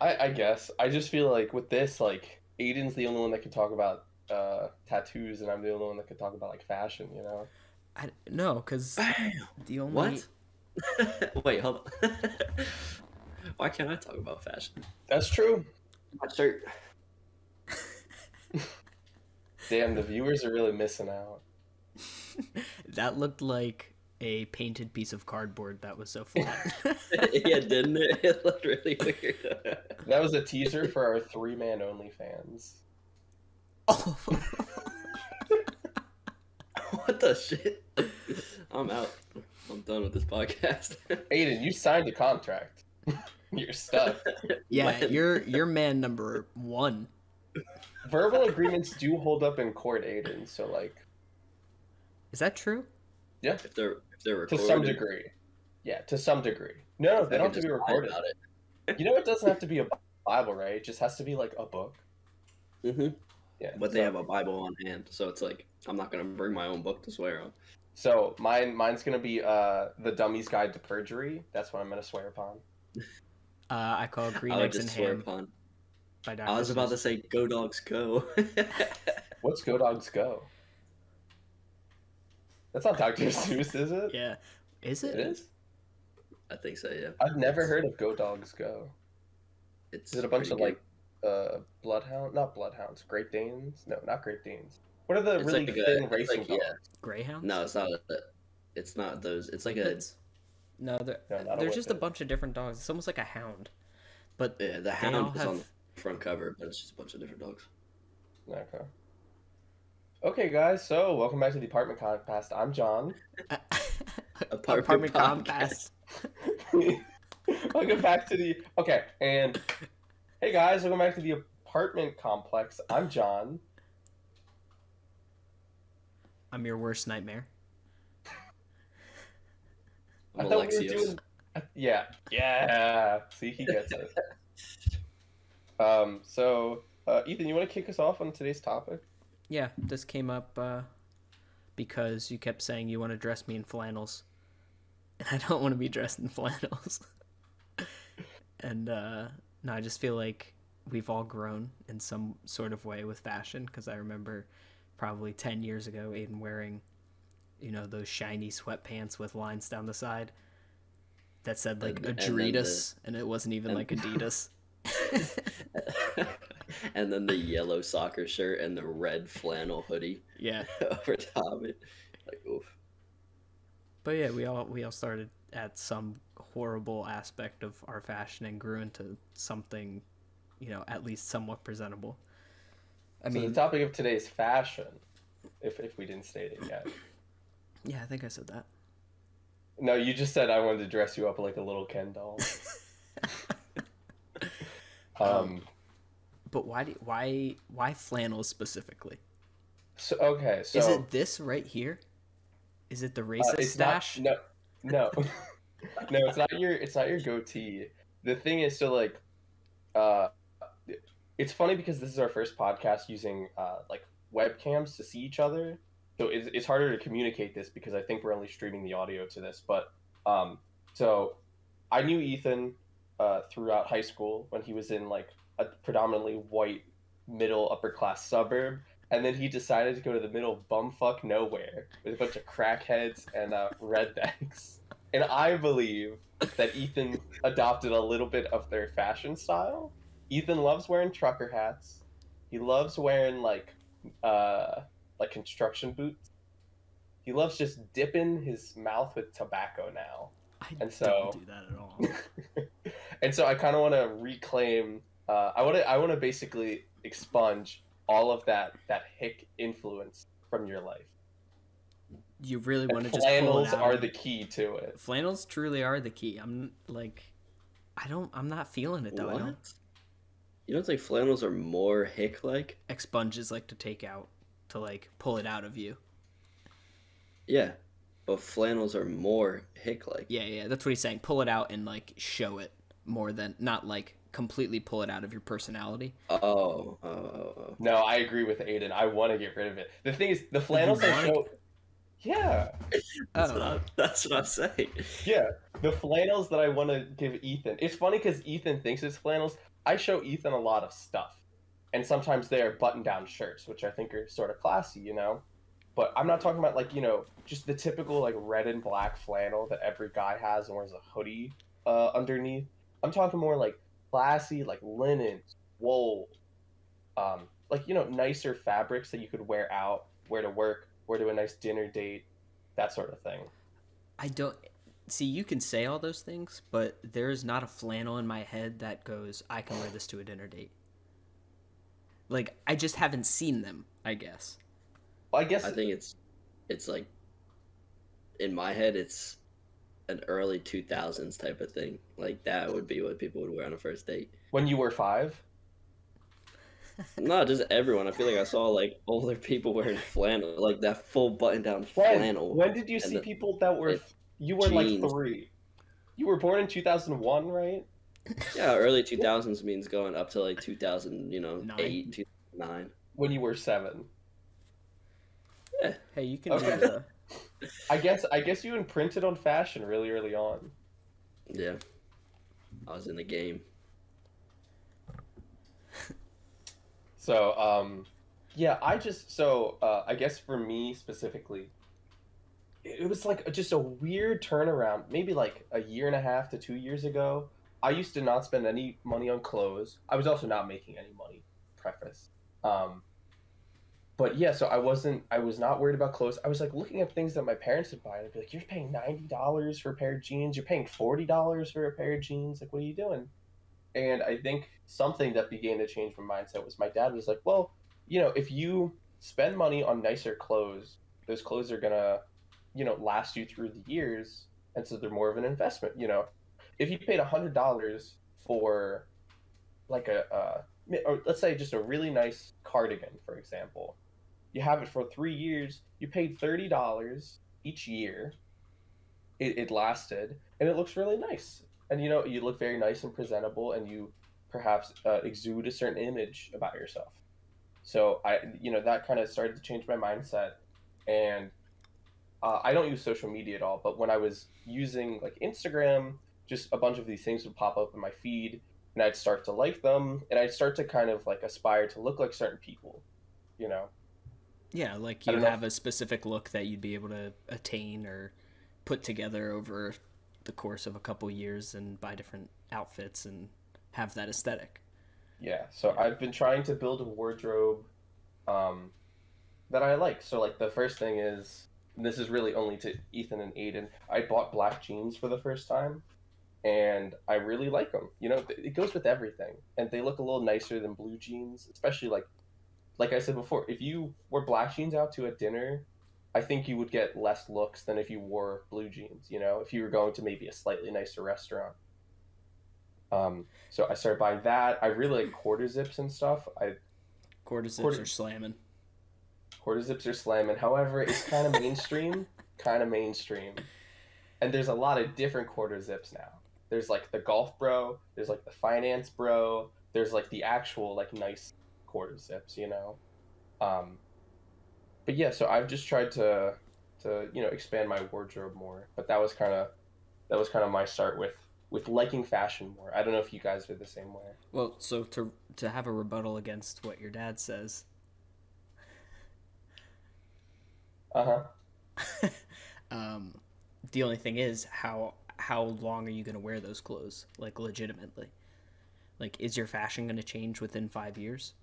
I, I guess I just feel like with this, like Aidan's the only one that can talk about uh, tattoos, and I'm the only one that can talk about like fashion. You know? I no, because the only What? Wait, hold on. Why can't I talk about fashion? That's true. My shirt. Damn, the viewers are really missing out. that looked like a painted piece of cardboard that was so flat. yeah, didn't it? It looked really weird. That was a teaser for our three man only fans. oh. what the shit? I'm out. I'm done with this podcast. Aidan, you signed a contract. You're stuck. yeah, When? you're you're man number one. Verbal agreements do hold up in court, Aidan. So like, Is that true? Yeah. If they're if they're to some degree. Yeah, to some degree. No, no, they don't have to be recorded. about it. You know, it doesn't have to be a Bible, right? It just has to be like a book. hmm Yeah. But so, they have a Bible on hand, so it's like I'm not gonna bring my own book to swear on. So mine, mine's gonna be uh, the Dummy's Guide to Perjury. That's what I'm gonna swear upon. Uh, I call green I would eggs and swear ham upon. by I was about to say, "Go dogs, go." What's Go Dogs Go? That's not Dr. Seuss, is it? Yeah, is it? It is. I think so. Yeah. I've never heard of Go Dogs Go. It's Is it a bunch of good. like uh bloodhound? Not bloodhounds. Great Danes? No, not Great Danes. What are the It's really like a- thin it's racing like- dogs? yeah. Greyhounds? No, it's not. A, it's not those. It's like a. It's- No, they're, No, not a there's just a bunch of different dogs. It's almost like a hound, but Yeah, the hound is on the front cover, but it's just a bunch of different dogs. Okay. Okay, guys. So welcome back to the apartment podcast. I'm John. Apartment apartment podcast. welcome back to the okay and hey guys, welcome back to the apartment complex. I'm John. I'm your worst nightmare. I I'm thought we were doing. Yeah, yeah. See, he gets it. um. So, uh, Ethan, you want to kick us off on today's topic? Yeah, this came up uh, because you kept saying you want to dress me in flannels, and I don't want to be dressed in flannels. and uh, no, I just feel like we've all grown in some sort of way with fashion because I remember probably ten years ago Aidan wearing, you know, those shiny sweatpants with lines down the side that said like And- and Adritas, and it wasn't even and- like Adidas. and then the yellow soccer shirt and the red flannel hoodie yeah. over top it. Like, oof. But yeah, we all we all started at some horrible aspect of our fashion and grew into something, you know, at least somewhat presentable. I so mean, the topic of today's fashion. If if we didn't state it yet. yeah, I think I said that. No, you just said I wanted to dress you up like a little Ken doll. Um. But why do why why flannels specifically? So okay. So Is it this right here? Is it the uh, racist it's stash? Not, no, no, no. It's not your. It's not your goatee. The thing is, so like, uh, it's funny because this is our first podcast using uh like webcams to see each other. So it's, it's harder to communicate this because I think we're only streaming the audio to this. But um, so I knew Ethan uh, throughout high school when he was in like a predominantly white middle upper class suburb, and then he decided to go to the middle bumfuck nowhere with a bunch of crackheads and uh, rednecks. And I believe that Ethan adopted a little bit of their fashion style. Ethan loves wearing trucker hats. He loves wearing like uh like construction boots. He loves just dipping his mouth with tobacco now. I and so- don't do that at all. and so I kind of want to reclaim. Uh, I want to. I want to basically expunge all of that that hick influence from your life. You really want to just flannels are the key to it. flannels truly are the key. I'm like, I don't. I'm not feeling it though. I don't. You don't think flannels are more hick like? Expunges like to take out to like pull it out of you. Yeah, but flannels are more hick like. Yeah, yeah, that's what he's saying. Pull it out and like show it more than not like completely pull it out of your personality. Oh, oh, oh, oh. No, I agree with Aidan. I want to get rid of it. The thing is, the flannels I wanna- show. Yeah, That's, Oh. what I, that's what I'm saying. yeah. The flannels that I want to give Ethan. It's funny because Ethan thinks it's flannels. I show Ethan a lot of stuff, and sometimes they are button-down shirts, which I think are sort of classy, you know. But I'm not talking about like you know just the typical like red and black flannel that every guy has and wears a hoodie uh, underneath. I'm talking more like classy, like linens, wool, um, like you know nicer fabrics that you could wear out, wear to work, wear to a nice dinner date, that sort of thing. I don't see you can say all those things, but there is not a flannel in my head that goes, I can wear this to a dinner date. Like I just haven't seen them, I guess. Well, I guess I think it's it's like in my head it's an early 2000s type of thing. Like that would be what people would wear on a first date. when you were five. Not just everyone. I feel like I saw like older people wearing flannel, like that full button down When, flannel. when did you see the- people that were it- you were like three? You were born in 2001, right? Yeah, early 2000s means going up to like 2000, you know, Nine. 8, 2009. When you were seven. Yeah. Hey, you can Okay. read uh, I guess I guess you imprinted on fashion really early on. Yeah. I was in the game. So, um, yeah, I just so uh, I guess for me specifically, it it was like just a weird turnaround. Maybe like a year and a half to two years ago, I used to not spend any money on clothes. I was also not making any money. Preface. Um, but yeah, so I wasn't. I was not worried about clothes. I was like looking at things that my parents would buy, and I'd be like, "You're paying ninety dollars for a pair of jeans. You're paying forty dollars for a pair of jeans. Like, what are you doing?" And I think something that began to change my mindset was my dad was like, well, you know, if you spend money on nicer clothes, those clothes are gonna, you know, last you through the years, and so they're more of an investment. You know, if you paid hundred dollars for, like a, uh, or let's say just a really nice cardigan, for example, you have it for three years. You paid thirty dollars each year. It, it lasted, and it looks really nice and you know you look very nice and presentable and you perhaps uh, exude a certain image about yourself so i you know that kind of started to change my mindset and uh, i don't use social media at all but when i was using like instagram just a bunch of these things would pop up in my feed and i'd start to like them and i'd start to kind of like aspire to look like certain people you know yeah, like you don't know have a specific look that you'd be able to attain or put together over the course of a couple years and buy different outfits and have that aesthetic. Yeah, so I've been trying to build a wardrobe um, that I like. So, like, the first thing is and this is really only to Ethan and Aidan. I bought black jeans for the first time, and I really like them. You know, it goes with everything, and they look a little nicer than blue jeans, especially like, like I said before, if you wore black jeans out to a dinner. I think you would get less looks than if you wore blue jeans, you know, if you were going to maybe a slightly nicer restaurant. Um, so I started buying that. I really like quarter zips and stuff. I Quarter zips Quarter- are slamming. quarter zips are slamming. However, it's kind of mainstream, kind of mainstream. And there's a lot of different quarter zips now. There's like the golf bro, there's like the finance bro, there's like the actual like nice quarter zips, you know. Um but yeah, so I've just tried to to, you know, expand my wardrobe more. But that was kind of that was kind of my start with with liking fashion more. I don't know if you guys are the same way. Well, so to to have a rebuttal against what your dad says, Uh-huh. um, the only thing is how how long are you going to wear those clothes? Like legitimately, like is your fashion going to change within five years?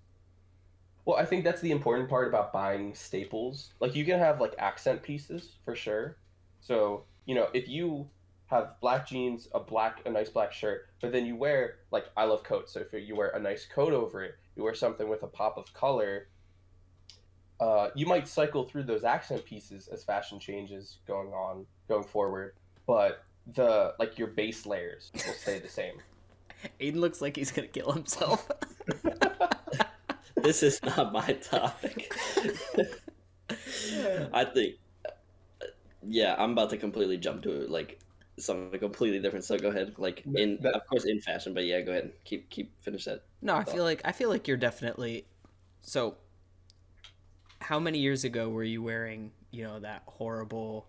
Well, I think that's the important part about buying staples. Like you can have like accent pieces for sure. So, you know, if you have black jeans, a black a nice black shirt, but then you wear like I love coats. So if you wear a nice coat over it, you wear something with a pop of color, uh, you might cycle through those accent pieces as fashion changes going on going forward. But the like your base layers will stay the same. Aidan looks like he's to kill himself. This is not my topic. I think, yeah, I'm about to completely jump to like something completely different. So go ahead, like in That- of course in fashion, but yeah, go ahead, keep keep finish that. No, I feel like I feel like you're definitely so how many years ago were you wearing, you know, that horrible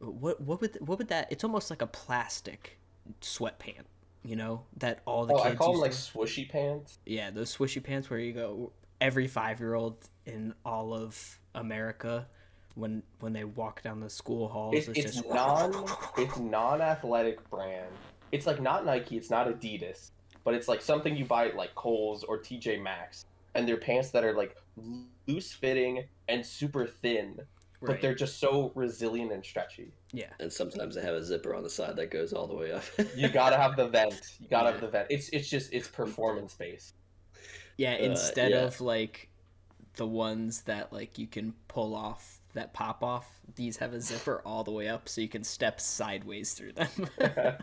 what what would what would that it's almost like a plastic sweatpant You know that all the Oh, kids. I call them like to- swooshy pants. yeah, those swishy pants where you go every five year old in all of America when when they walk down the school halls. It's, It's, it's just non it's non athletic brand. It's like not Nike, it's not Adidas, but it's like something you buy at like Kohl's or TJ Maxx. And they're pants that are like loose fitting and super thin, but they're just so resilient and stretchy. yeah. And sometimes they have a zipper on the side that goes all the way up. You gotta have the vent. You gotta have the vent. It's it's just it's performance based. Yeah, Uh, instead yeah. of like the ones that like you can pull off that pop off, these have a zipper all the way up so you can step sideways through them.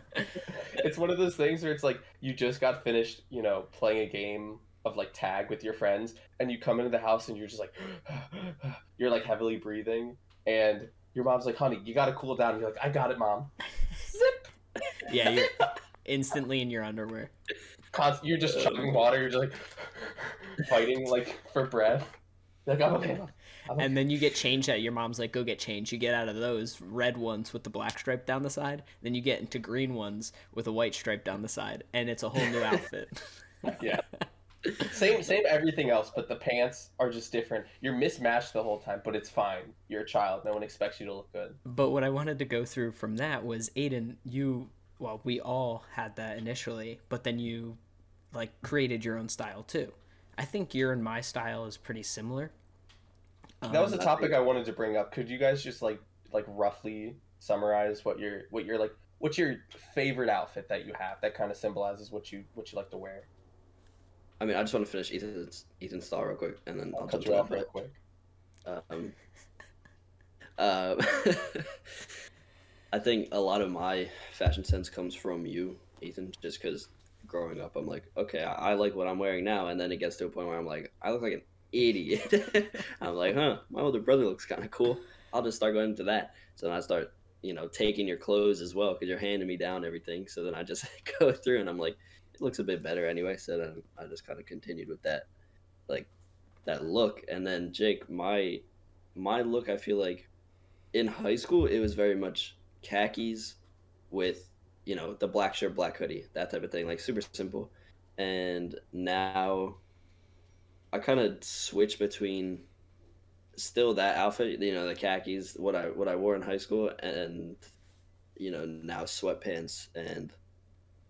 it's one of those things where it's like you just got finished, you know, playing a game of like tag with your friends, and you come into the house and you're just like, you're like heavily breathing, and your mom's like, "Honey, you gotta cool down." And you're like, "I got it, mom." Zip. yeah, you're instantly in your underwear. Const- you're just chugging water. You're just like fighting like for breath. Like, I'm okay. I'm okay." And then you get changed at your mom's like, go get changed. You get out of those red ones with the black stripe down the side. Then you get into green ones with a white stripe down the side. And it's a whole new outfit. yeah. Same, same everything else, but the pants are just different. You're mismatched the whole time, but it's fine. You're a child. No one expects you to look good. But what I wanted to go through from that was Aidan, you, well, we all had that initially, but then you like created your own style too. I think your and my style is pretty similar. That was a Um, topic I wanted to bring up. Could you guys just like like roughly summarize what your what your like what's your favorite outfit that you have that kind of symbolizes what you what you like to wear? I mean, I just want to finish Ethan's Ethan's thought real quick, and then I'll I'll cut you off real quick. Um, uh, I think a lot of my fashion sense comes from you, Ethan, just because growing up, I'm like, okay, I, I like what I'm wearing now, and then it gets to a point where I'm like, I look like an idiot. I'm like, huh, my older brother looks kind of cool. I'll just start going into that. So then I start, you know, taking your clothes as well because you're handing me down everything. So then I just go through and I'm like, it looks a bit better anyway. So I just kind of continued with that, like that look. And then Jake, my my look, I feel like in high school it was very much khakis with you know the black shirt, black hoodie, that type of thing, like super simple. And now I kind of switch between still that outfit, you know, the khakis, what I what I wore in high school, and you know now sweatpants and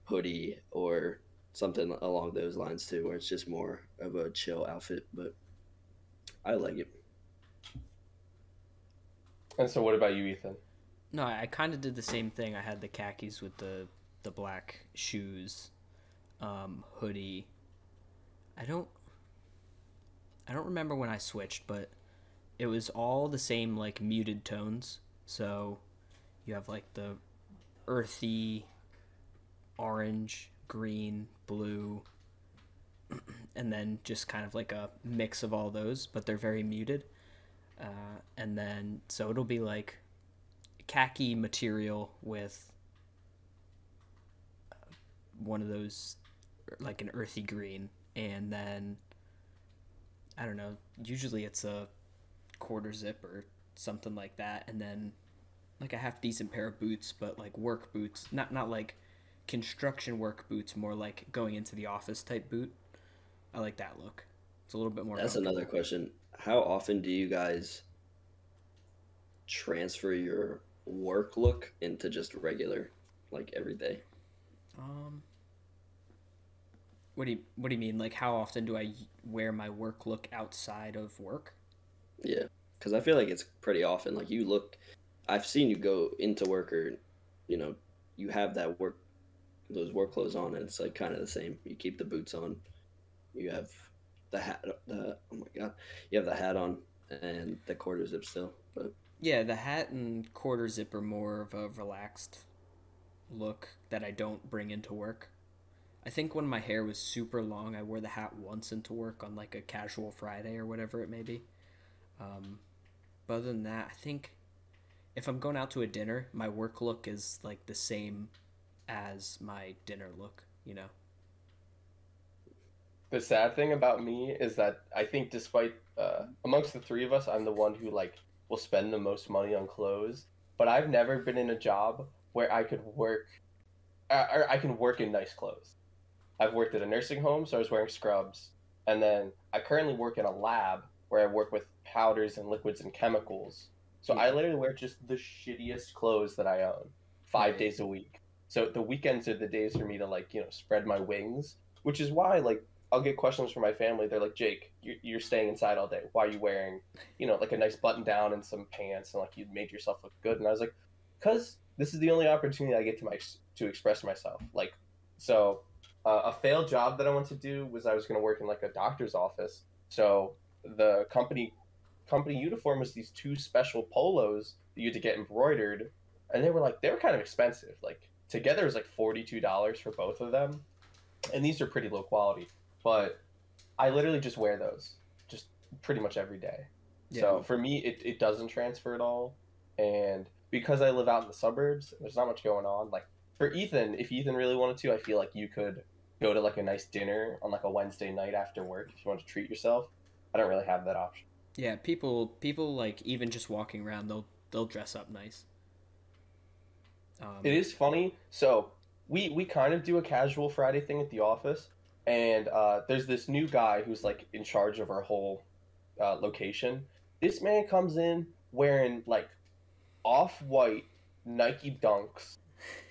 hoodie or something along those lines too, where it's just more of a chill outfit. But I like it. And so, what about you, Ethan? No, I, I kind of did the same thing. I had the khakis with the the black shoes, um, hoodie. I don't. I don't remember when I switched, but it was all the same like muted tones. So you have like the earthy orange, green, blue, and then just kind of like a mix of all those, but they're very muted. Uh, and then so it'll be like khaki material with uh, one of those like an earthy green. And then i don't know usually it's a quarter zip or something like that. And then like a half decent pair of boots but like work boots. Not not like construction work boots more like going into the office type boot i like that look it's a little bit more That's another question. How often do you guys transfer your work look into just regular, like everyday? Um, what do you what do you mean? Like, how often do I wear my work look outside of work? Yeah, because I feel like it's pretty often. Like you look, I've seen you go into work or, you know, you have that work, those work clothes on, and it's like kind of the same. You keep the boots on, you have the hat. The oh my god, you have the hat on and the quarter zip still. But Yeah, the hat and quarter zip are more of a relaxed look that I don't bring into work. I think when my hair was super long, I wore the hat once into work on like a casual Friday or whatever it may be. Um, but other than that, I think if I'm going out to a dinner, my work look is like the same as my dinner look, you know? The sad thing about me is that I think, despite uh, amongst the three of us, I'm the one who like will spend the most money on clothes. But I've never been in a job where I could work uh, or I can work in nice clothes. I've worked at a nursing home, so I was wearing scrubs, and then I currently work in a lab where I work with powders and liquids and chemicals. So hmm. I literally wear just the shittiest clothes that I own, five Right. days a week. So the weekends are the days for me to like you know spread my wings, which is why like I'll get questions from my family. They're like, Jake, you're, staying inside all day. Why are you wearing, you know, like a nice button down and some pants and like you made yourself look good? And I was like, because this is the only opportunity I get to my to express myself. Like, so uh, a failed job that I wanted to do was I was going to work in like a doctor's office. So the company company uniform was these two special polos that you had to get embroidered, and they were like they were kind of expensive. Like together is like forty two dollars for both of them, and these are pretty low quality. But I literally just wear those just pretty much every day. So for me, it, it doesn't transfer at all. And because I live out in the suburbs, there's not much going on. Like for Ethan, if Ethan really wanted to, I feel like you could go to like a nice dinner on like a Wednesday night after work if you want to treat yourself. I don't really have that option. Yeah, people people like even just walking around, they'll they'll dress up nice. Um, It is funny. So we we kind of do a casual Friday thing at the office, and uh, there's this new guy who's like in charge of our whole uh, location. This man comes in wearing like off-white Nike Dunks.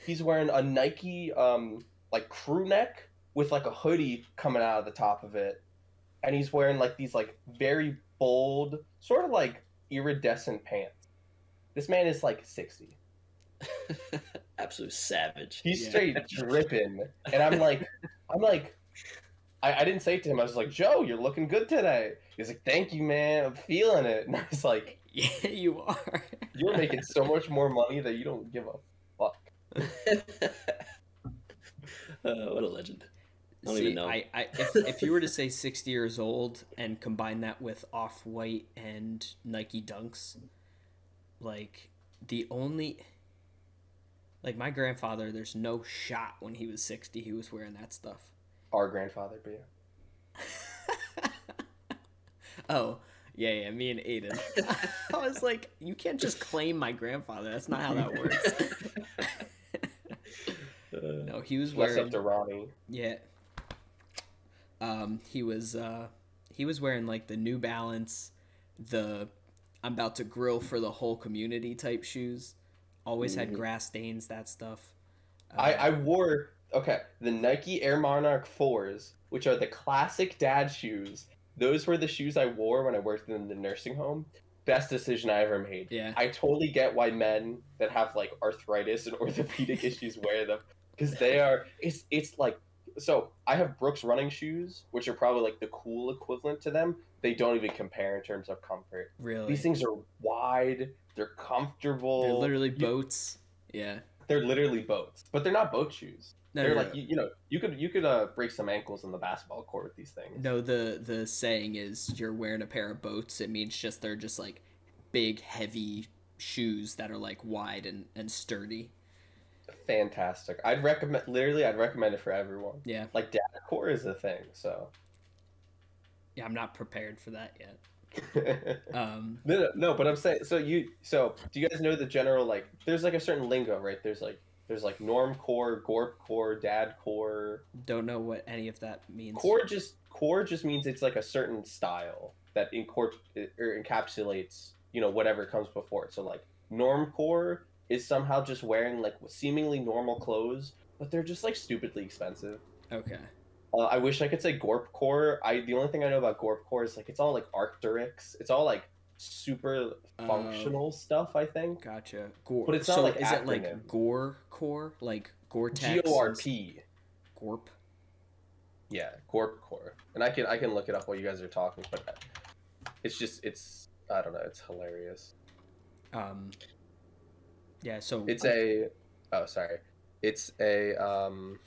He's wearing a Nike um like crew neck with like a hoodie coming out of the top of it, and he's wearing like these like very bold, sort of like iridescent pants. This man is like sixty. Absolute savage. He's Yeah. straight dripping, and I'm like, I'm like, I, I didn't say to him. I was like, Joe, you're looking good today. He's like, Thank you, man. I'm feeling it. And I was like, yeah, you are. You're making so much more money that you don't give a fuck. Uh, what a legend. I don't See, even know. I, I if, if you were to say 60 years old and combine that with off white and Nike Dunks, like the only like my grandfather, there's no shot when he was 60 he was wearing that stuff. Our grandfather, but yeah. oh, yeah, yeah, me and Aidan. I was like, you can't just claim my grandfather. That's not how that works. Uh, no, he was What's wearing up to Ronnie? Yeah. Um, he was uh, he was wearing like the New Balance, the I'm about to grill for the whole community type shoes. Always had Mhm. grass stains, that stuff. Uh, I, I wore okay the Nike Air Monarch fours, which are the classic dad shoes. Those were the shoes I wore when I worked in the nursing home. Best decision I ever made. yeah, I totally get why men that have like arthritis and orthopedic issues wear them because they are. It's it's like so. I have Brooks running shoes, which are probably like the cool equivalent to them. They don't even compare in terms of comfort. really. These things are wide. They're comfortable. They're literally You- boats. Yeah. They're literally boats, but they're not boat shoes. No, they're no, like no. you, you know you could you could uh, break some ankles on the basketball court with these things. No, the the saying is you're wearing a pair of boats. It means just they're just like big, heavy shoes that are like wide and, and sturdy. Fantastic. I'd recommend literally. I'd recommend it for everyone. Yeah. Like dad core is a thing. So. Yeah, I'm not prepared for that yet. Um, No, no, no, but I'm saying so you so do you guys know the general like there's like a certain lingo, right? There's like there's like norm core, gorp core, dad core. don't know what any of that means. Core just core just means it's like a certain style that incorp or encapsulates, you know, whatever comes before it. So like norm core is somehow just wearing like seemingly normal clothes, but they're just like stupidly expensive. Okay. Uh, I wish I could say Gorp Core. I the only thing I know about Gorp Core is like it's all like Arc'teryx. It's all like super Oh. functional stuff. I think Gotcha. Gore. But it's not so like is it like acronym. Gore core? Like Gore G O R P. Gorp. Yeah, Gorp Core. And I can I can look it up while you guys are talking, but it's just it's I don't know. It's hilarious. Um. Yeah. So It's a oh sorry. It's a um.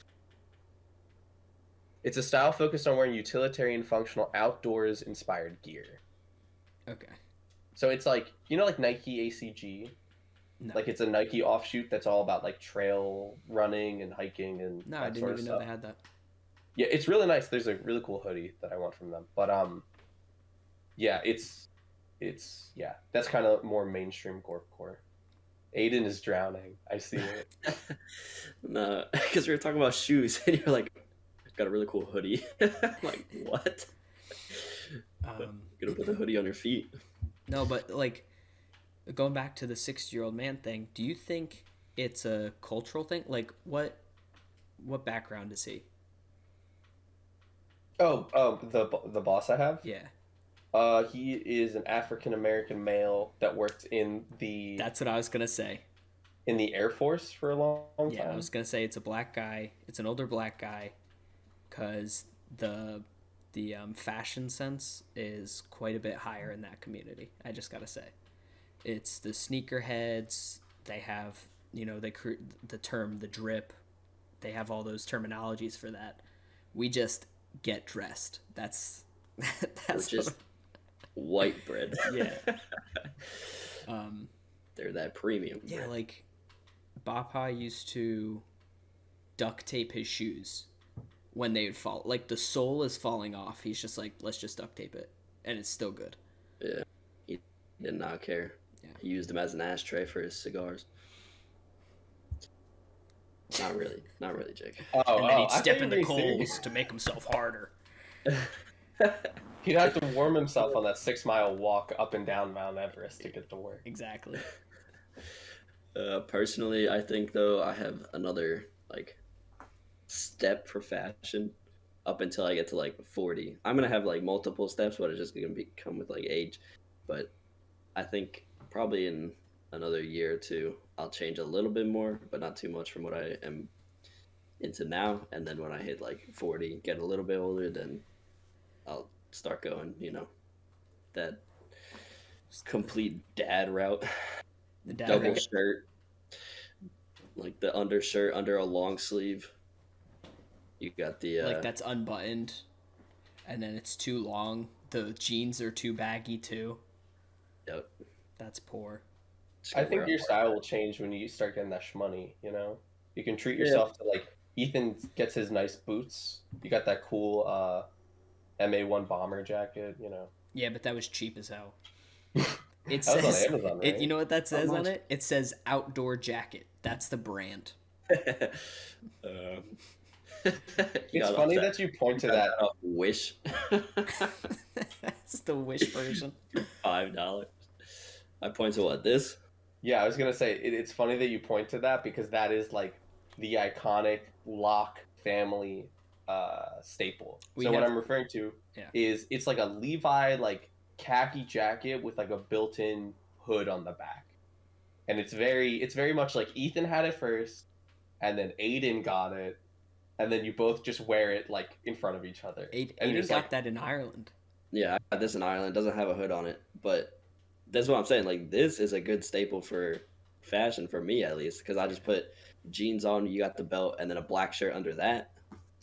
It's a style focused on wearing utilitarian, functional, outdoors inspired gear. okay. So it's like you know like Nike ACG. No. Like it's a Nike offshoot that's all about like trail running and hiking and no, that I didn't even know they had that. Yeah, it's really nice. There's a really cool hoodie that I want from them. But um yeah, it's it's yeah, that's kind of more mainstream gorp core. Aidan is drowning. I see it. no, because we were talking about shoes, and you're like, got a really cool hoodie. I'm like, what? Um, Gonna put the hoodie on your feet. no, but like going back to the sixty-year-old man thing, do you think it's a cultural thing? Like, what what background is he? Oh, oh, the the boss I have. Yeah, Uh, he is an African American male that worked in the that's what I was gonna say. in the Air Force for a long, long Yeah, I was gonna say it's a black guy. It's an older black guy, because the the um, fashion sense is quite a bit higher in that community. I just gotta say, it's the sneakerheads. They have you know they cre- the term the drip. They have all those terminologies for that. We just get dressed. That's that's just white bread. Yeah. um They're that premium. yeah bread. like Bapa used to duct tape his shoes when they would fall. Like the sole is falling off. He's just like, let's just duct tape it, and it's still good. Yeah, he did not care. Yeah. He used them as an ashtray for his cigars. Not really. Not really, Jake. Oh, and then oh, he'd step in the were saying- coals to make himself harder. He'd have to warm himself on that six mile walk up and down Mount Everest to get to work. Exactly. Uh, personally, I think though I have another like step for fashion up until I get to like forty. I'm gonna have like multiple steps, but it's just gonna be come with like age. But I think probably in another year or two, I'll change a little bit more, but not too much from what I am into now. And then when I hit like forty, get a little bit older, then I'll start going. You know, that complete dad route The dad double route. shirt, like the undershirt under a long sleeve. You got the uh, like that's unbuttoned, and then it's too long. The jeans are too baggy too. Yep. That's poor. I think your a- style will change when you start getting that shmoney. You know, you can treat Yeah. yourself to like Ethan gets his nice boots. You got that cool uh, MA1 bomber jacket. You know, Yeah, but that was cheap as hell. It that was says on Amazon, right? It, you know what that says on it? It says outdoor jacket. That's the brand. um, it's funny that you point to that. off Wish That's the wish version. five dollars. I point to what this. Yeah, I was gonna say it, it's funny that you point to that because that is like the iconic Lock family uh, staple. We so what I'm referring to Yeah. is it's like a Levi like khaki jacket with like a built-in hood on the back, and it's very it's very much like Ethan had it first, and then Aidan got it, and then you both just wear it like in front of each other. Aidan And Aidan got like- that in Ireland. Yeah, I got this in Ireland. Doesn't have a hood on it, but that's what I'm saying. Like this is a good staple for fashion for me at least, because I just put jeans on. You got the belt, and then a black shirt under that.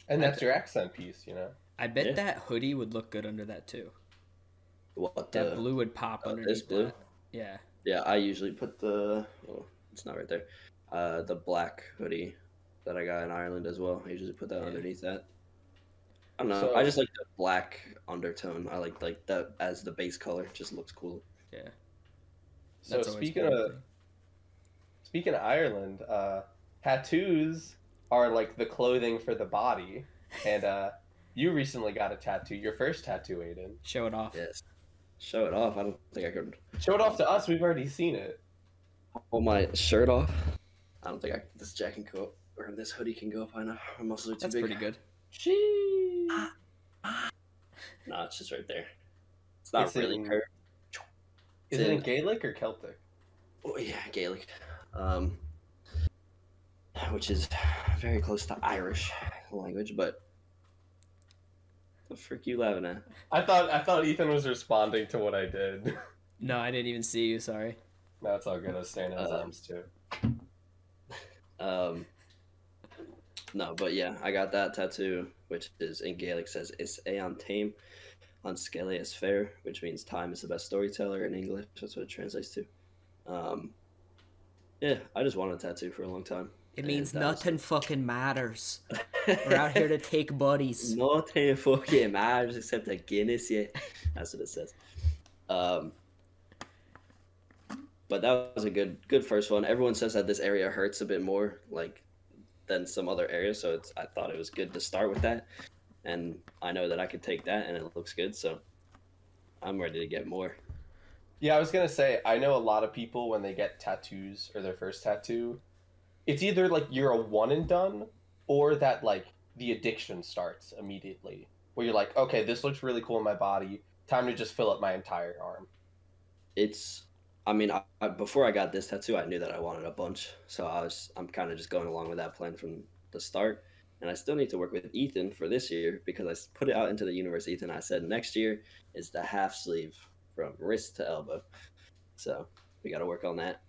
And that's your accent piece, you know. I bet Yeah. that hoodie would look good under that too. What That the? blue would pop uh, underneath this blue? that. Yeah. Yeah, I usually put the. Oh, it's not right there. Uh, the black hoodie that I got in Ireland as well. I usually put that Yeah. underneath that. I don't know. So- I just like the black undertone. I like like that as the base color. It just looks cool. Yeah. So That's speaking of thing. speaking of Ireland, uh, tattoos are like the clothing for the body, and uh, you recently got a tattoo, your first tattoo, Aidan. show it off. Yes. Show it off. I don't think I could Show it off to us. We've already seen it. Pull my shirt off. I don't think I this jacket can go up, or this hoodie can go up. I know my muscles are too That's big. pretty good. She. No, it's just right there. It's not It's really in- curved. Is it in Gaelic or Celtic? Oh yeah, Gaelic. Um, which is very close to Irish language, but the frick you laughing at? I thought I thought Ethan was responding to what I did. No, I didn't even see you. Sorry. no, it's all good. I was staring at his Um, arms too. Um, no, but yeah, I got that tattoo, which is in Gaelic says "Is Aeon Tame on Scale is fair," which means time is the best storyteller in English. That's what it translates to. Um, yeah, I just wanted a tattoo for a long time. It means was- nothing fucking matters. We're out here to take buddies. Nothing fucking matters except a Guinness, yeah. That's what it says. Um, but that was a good good first one. Everyone says that this area hurts a bit more like than some other areas, so it's I thought it was good to start with that. And I know that I could take that and it looks good, so I'm ready to get more. Yeah, I was gonna say I know a lot of people when they get tattoos or their first tattoo, it's either like you're a one and done, or that like the addiction starts immediately, where you're like, okay, this looks really cool in my body, time to just fill up my entire arm. It's I mean, I, I, before I got this tattoo, I knew that I wanted a bunch, so I was I'm kind of just going along with that plan from the start. And I still need to work with Ethan for this year because I put it out into the universe. Ethan, I said next year is the half sleeve from wrist to elbow, so we got to work on that.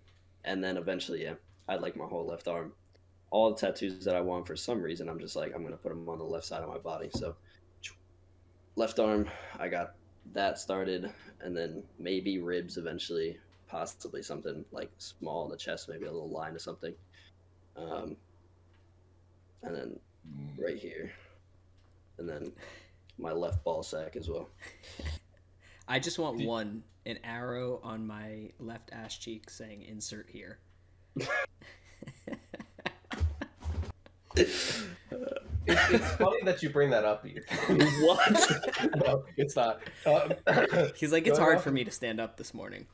And then eventually, yeah, I'd like my whole left arm. All the tattoos that I want for some reason, I'm just like I'm gonna put them on the left side of my body. So left arm, I got that started, and then maybe ribs eventually possibly something like small in the chest, maybe a little line or something. Um, and then right here, and then my left ball sack as well. I just want one an arrow on my left ass cheek saying "insert here." It's, it's funny that you bring that up. what? no, it's not. Um, He's like, it's hard off- for me to stand up this morning.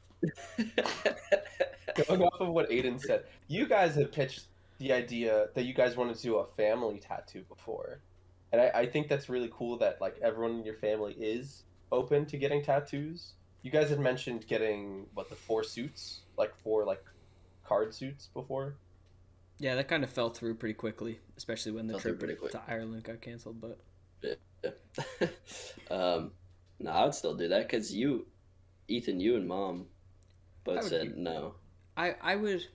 Going off of what Aidan said, you guys have pitched the idea that you guys wanted to do a family tattoo before, and I, I think that's really cool that like everyone in your family is open to getting tattoos. You guys had mentioned getting what the four suits, like four like card suits before. Yeah, that kind of fell through pretty quickly, especially when the Fell trip pretty quick. to Ireland got canceled. But um, no, I would still do that because you, Ethan, you and mom I said be- no. I, I would,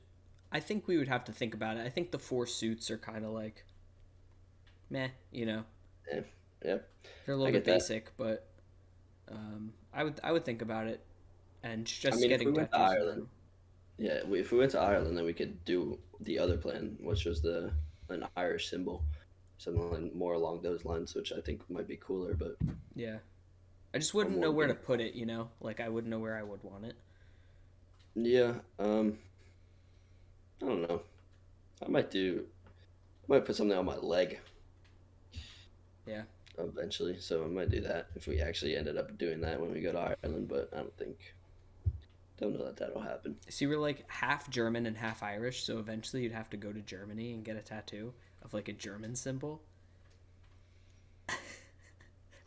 I think we would have to think about it. I think the four suits are kind of like, meh, you know. Yeah, yeah. They're a little bit get that. basic, but um, I would I would think about it, and just mean, if getting we went to tattoos in Ireland, Yeah, we- if we went to Ireland, then we could do the other plan, which was the an Irish symbol, something more along those lines, which I think might be cooler. But Yeah. I just wouldn't know where to put it, you know? Like I wouldn't know where I would want it. Yeah, um, I don't know. I might do. I might put something on my leg. Yeah. Eventually, so I might do that if we actually ended up doing that when we go to Ireland. But I don't think. Don't know that that'll happen. So you were like half German and half Irish, so eventually you'd have to go to Germany and get a tattoo of like a German symbol.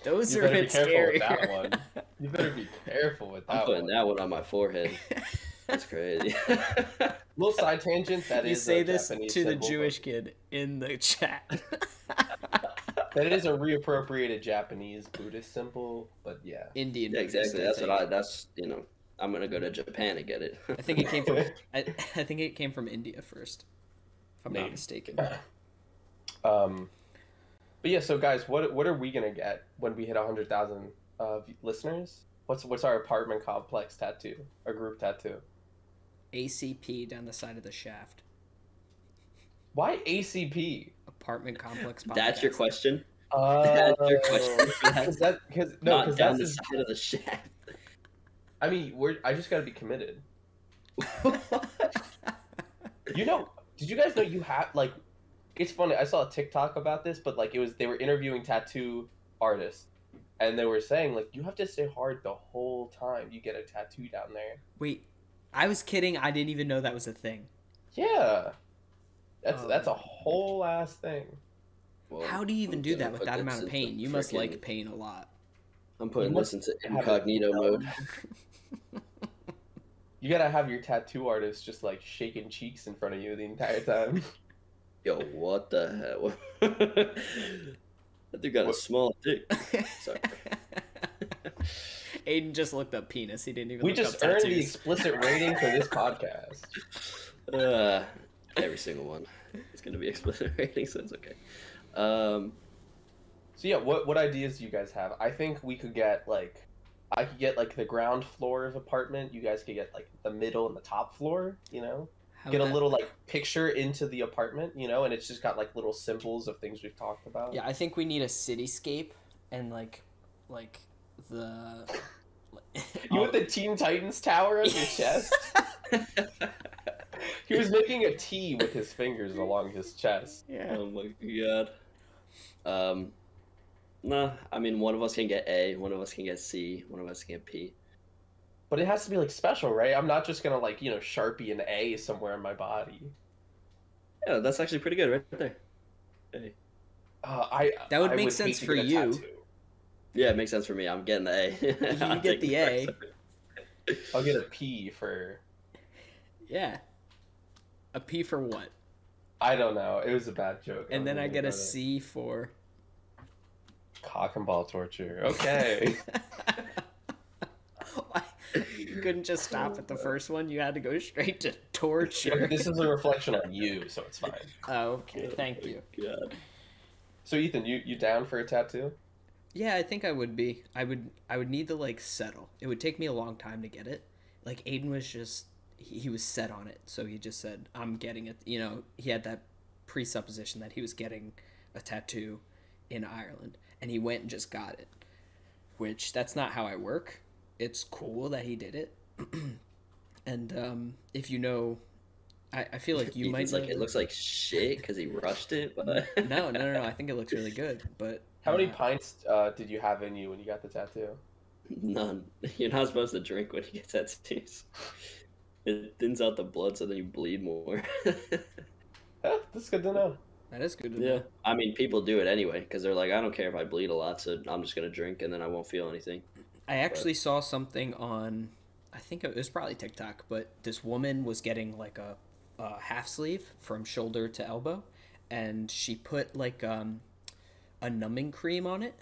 Those You are a better bit careful scary. that one. You better be careful with that I'm that putting one. that one on my forehead. That's crazy. Little side tangent. That you is say a this Japanese to the symbol, but Jewish kid in the chat. That is a reappropriated Japanese Buddhist symbol, but yeah. Indian. yeah, Buddhist, exactly. That's what I. That's you know. I'm gonna go to Japan and get it. I think it came from. I, I think it came from India first, if I'm not mistaken. Um, but yeah, so guys, what what are we gonna get when we hit hundred thousand uh, listeners? What's what's our apartment complex tattoo? Our group tattoo? ACP down the side of the shaft. Why ACP? Apartment complex. That's your question. Uh, That's your question. Because that because no Not because down that's the his, side of the shaft. I mean we're I just gotta be committed. You know, did you guys know you have like? It's funny. I saw a TikTok about this, but like it was they were interviewing tattoo artists, and they were saying like you have to stay hard the whole time you get a tattoo down there. Wait, I was kidding. I didn't even know that was a thing. Yeah, that's Oh. that's a whole ass thing. Well, How do you even I'm do that with that amount of pain? You must like pain a lot. I'm putting this into incognito mode. You gotta have your tattoo artist just like shaking cheeks in front of you the entire time. Yo, what the hell? that dude got a small dick. Sorry. Aidan just looked up penis. He didn't even. we look just up earned the explicit rating for this podcast. Uh, every single one. It's gonna be explicit rating, so it's okay. Um, So yeah, what what ideas do you guys have? I think we could get like I could get like the ground floor of apartment. You guys could get like the middle and the top floor, you know? How get a little like picture into the apartment, you know, and it's just got like little symbols of things we've talked about. Yeah, I think we need a cityscape and like, like the. You want the Teen Titans tower on your chest? he was making a T with his fingers along his chest. Yeah. Oh my god. Um, nah. I mean, one of us can get A, one of us can get C, one of us can get P. But it has to be like special, right? I'm not just gonna like you know sharpie an A somewhere in my body. Yeah, that's actually pretty good right there. A. Uh, I That would I make hate sense for you. tattoo. Yeah, it makes sense for me. I'm getting the A. I'll get the A. rest of it. I'll get a P for Yeah. A P for what? I don't know. It was a bad joke. And then I get a C really know C for. Cock and ball torture. Okay. You couldn't just stop at the first one. You had to go straight to torture. this is a reflection on you, so it's fine. Oh, okay, thank Oh you. my God. So Ethan, you you down for a tattoo? Yeah, I think I would be. I would. I would need to like settle. It would take me a long time to get it. Like Aidan was just. He, he was set on it, so he just said, "I'm getting it." You know, he had that presupposition that he was getting a tattoo in Ireland, and he went and just got it. Which that's not how I work. It's cool that he did it, and um, if you know, I, I feel like you might like it looks like shit because he rushed it, but no, no, no, no. I think it looks really good, but How many uh, pints uh, did you have in you when you got the tattoo? None. You're not supposed to drink when you get tattoos. It thins out the blood so then you bleed more. Eh, that's good to know. That is good. To yeah. know. I mean, people do it anyway because they're like, I don't care if I bleed a lot, so I'm just gonna drink and then I won't feel anything. I actually saw something on, I think it was probably TikTok, but this woman was getting like a, a half sleeve from shoulder to elbow, and she put like um, a numbing cream on it,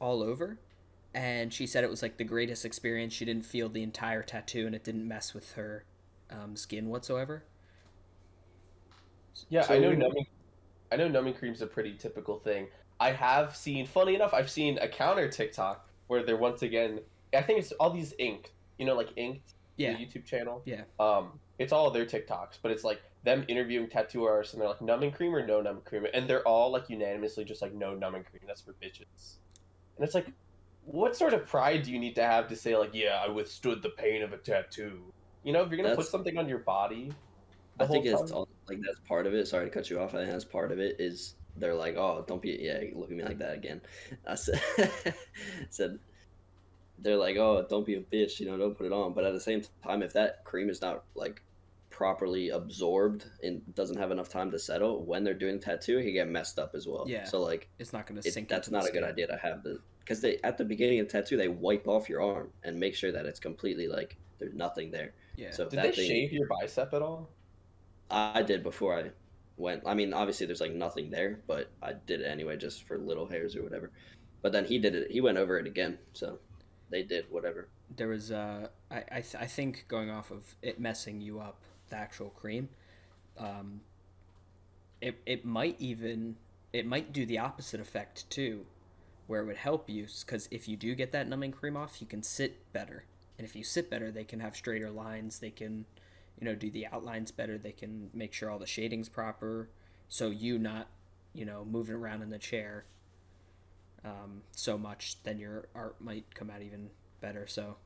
all over, and she said it was like the greatest experience. She didn't feel the entire tattoo, and it didn't mess with her um, skin whatsoever. Yeah, So I know we- numbing. I know numbing cream's a pretty typical thing. I have seen, funny enough, I've seen a counter TikTok where they're once again. I think it's all these inked, you know, like inked, Yeah, the YouTube channel. Yeah. Um, it's all their TikToks, but it's like them interviewing tattoo artists, and they're like numbing cream or no numbing cream, and they're all like unanimously just like no numbing cream. That's for bitches. And it's like, what sort of pride do you need to have to say like, yeah, I withstood the pain of a tattoo? You know, if you're gonna put something on your body. I think it's all, like that's part of it. Sorry to cut you off. I think that's part of it. Is they're like, oh, don't be yeah, look at me like that again. I said, said they're like, oh, don't be a bitch, you know, don't put it on. But at the same time, if that cream is not like properly absorbed and doesn't have enough time to settle, when they're doing the tattoo, he get messed up as well. Yeah. So like, it's not going to it, sink. that's not a good idea to have the because they at the beginning of the tattoo they wipe off your arm and make sure that it's completely like there's nothing there. Yeah. So Did that they thing, shave your bicep at all? I did before I went. I mean, obviously there's like nothing there, but I did it anyway just for little hairs or whatever. But then he did it. He went over it again. So they did whatever. there was uh I I, th- I think going off of it messing you up the actual cream. Um it it might even it might do the opposite effect too where it would help you because if you do get that numbing cream off you can sit better. And if you sit better they can have straighter lines they can you know do the outlines better they can make sure all the shading's proper. So you not you know moving around in the chair um, so much then your art might come out even better. So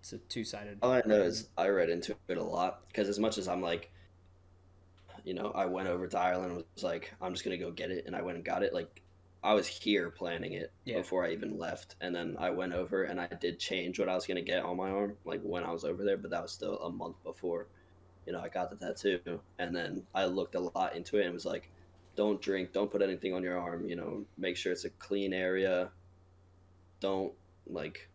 it's a two-sided All I know is I read into it a lot because as much as I'm like, you know, I went over to Ireland and was like, I'm just gonna go get it, and I went and got it. Like, I was here planning it Yeah. before I even left, and then I went over and I did change what I was gonna get on my arm, like when I was over there, but that was still a month before, you know, I got the tattoo, and then I looked a lot into it and was like, don't drink, don't put anything on your arm, you know, make sure it's a clean area, don't like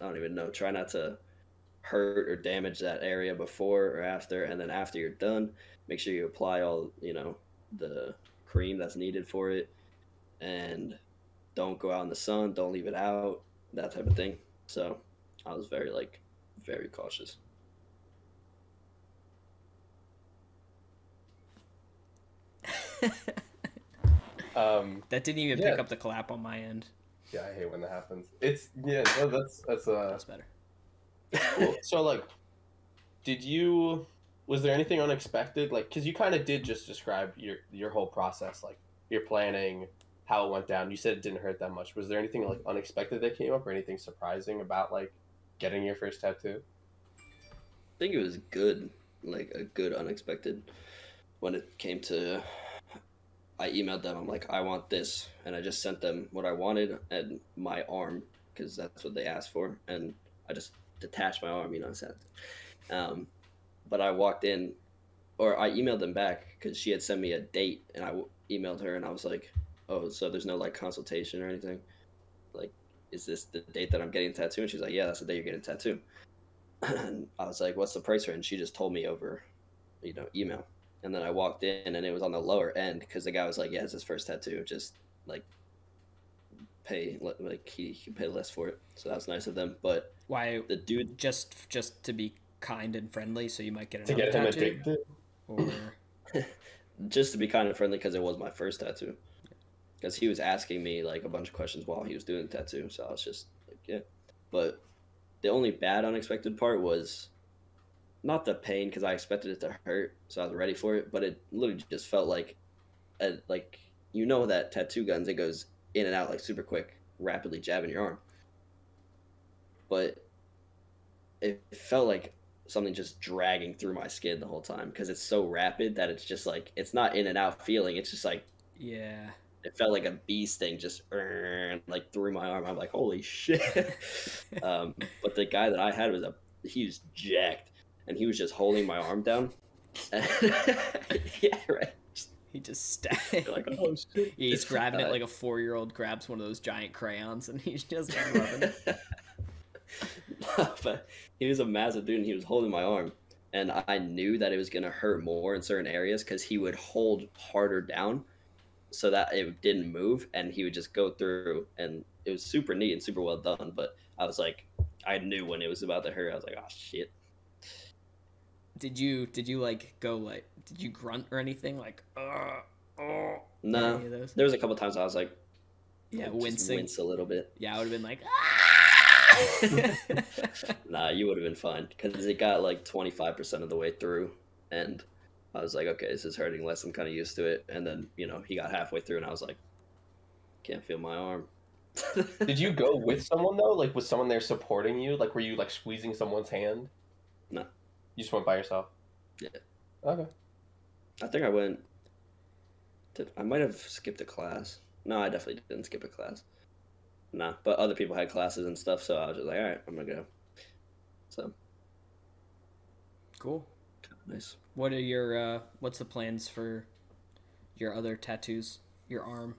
I don't even know. Try not to hurt or damage that area before or after, and then after you're done, make sure you apply all you know the cream that's needed for it, and don't go out in the sun. Don't leave it out. That type of thing. So I was very like very cautious. Um, that didn't even Yeah. pick up the clap on my end yeah, I hate when that happens. It's yeah, no, that's that's uh that's better cool. So like, did you? Was there anything unexpected? Like, because you kind of did just describe your your whole process, like your planning, how it went down. You said it didn't hurt that much. Was there anything like unexpected that came up, or anything surprising about like getting your first tattoo? I think it was good, like a good unexpected. When it came to, I emailed them. I'm like, I want this, and I just sent them what I wanted and my arm because that's what they asked for, and I just detached my arm, you know, sent. Um, but I walked in, or I emailed them back because she had sent me a date, and I w- emailed her, and I was like, oh, so there's no like consultation or anything, like, is this the date that I'm getting a tattoo? And she's like, yeah, that's the day you're getting a tattoo. and I was like, "What's the price range? she just told me over, you know, email. And then I walked in, and it was on the lower end because the guy was like, "Yeah, it's his first tattoo. Just like pay, like he, he pay less for it." So that was nice of them. But Why? the dude, Just just to be kind and friendly, so you might get To another get him tattoo. addicted. Or just to be kind of friendly because it was my first tattoo. Because he was asking me like a bunch of questions while he was doing the tattoo, so I was just like, "Yeah." But the only bad unexpected part was not the pain because I expected it to hurt, so I was ready for it. But it literally just felt like, a, like you know that tattoo guns it goes in and out like super quick, rapidly jabbing your arm. But it felt like something just dragging through my skin the whole time because it's so rapid that it's just like it's not in and out feeling. It's just like yeah, it felt like a bee sting just like through my arm. I'm like, holy shit. um, but the guy that I had was a he was jacked, and he was just holding my arm down. yeah, right. He just stabbed. like, oh shit. he's grabbing it like a four-year-old grabs one of those giant crayons, and he's just rubbing it. but he was a massive dude, and he was holding my arm, and I knew that it was gonna hurt more in certain areas because he would hold harder down, so that it didn't move, and he would just go through, and it was super neat and super well done. But I was like, I knew when it was about to hurt. I was like, oh shit. Did you did you like go like did you grunt or anything like uh oh No, any of those? there was a couple times I was like, Yeah, wincing. wince a little bit. Yeah, I would have been like Nah, you would have been fine because it got like 25% of the way through. And I was like, okay, this is hurting less. I'm kind of used to it. And then, you know, he got halfway through and I was like, can't feel my arm. Did you go with someone though? Like, was someone there supporting you? Like, were you like squeezing someone's hand? No. You just went by yourself. Yeah. Okay. I think I went. To, I might have skipped a class. No, I definitely didn't skip a class. Nah, but other people had classes and stuff, so I was just like, all right, I'm gonna go. So Cool. nice. What are your uh what's the plans for your other tattoos? Your arm?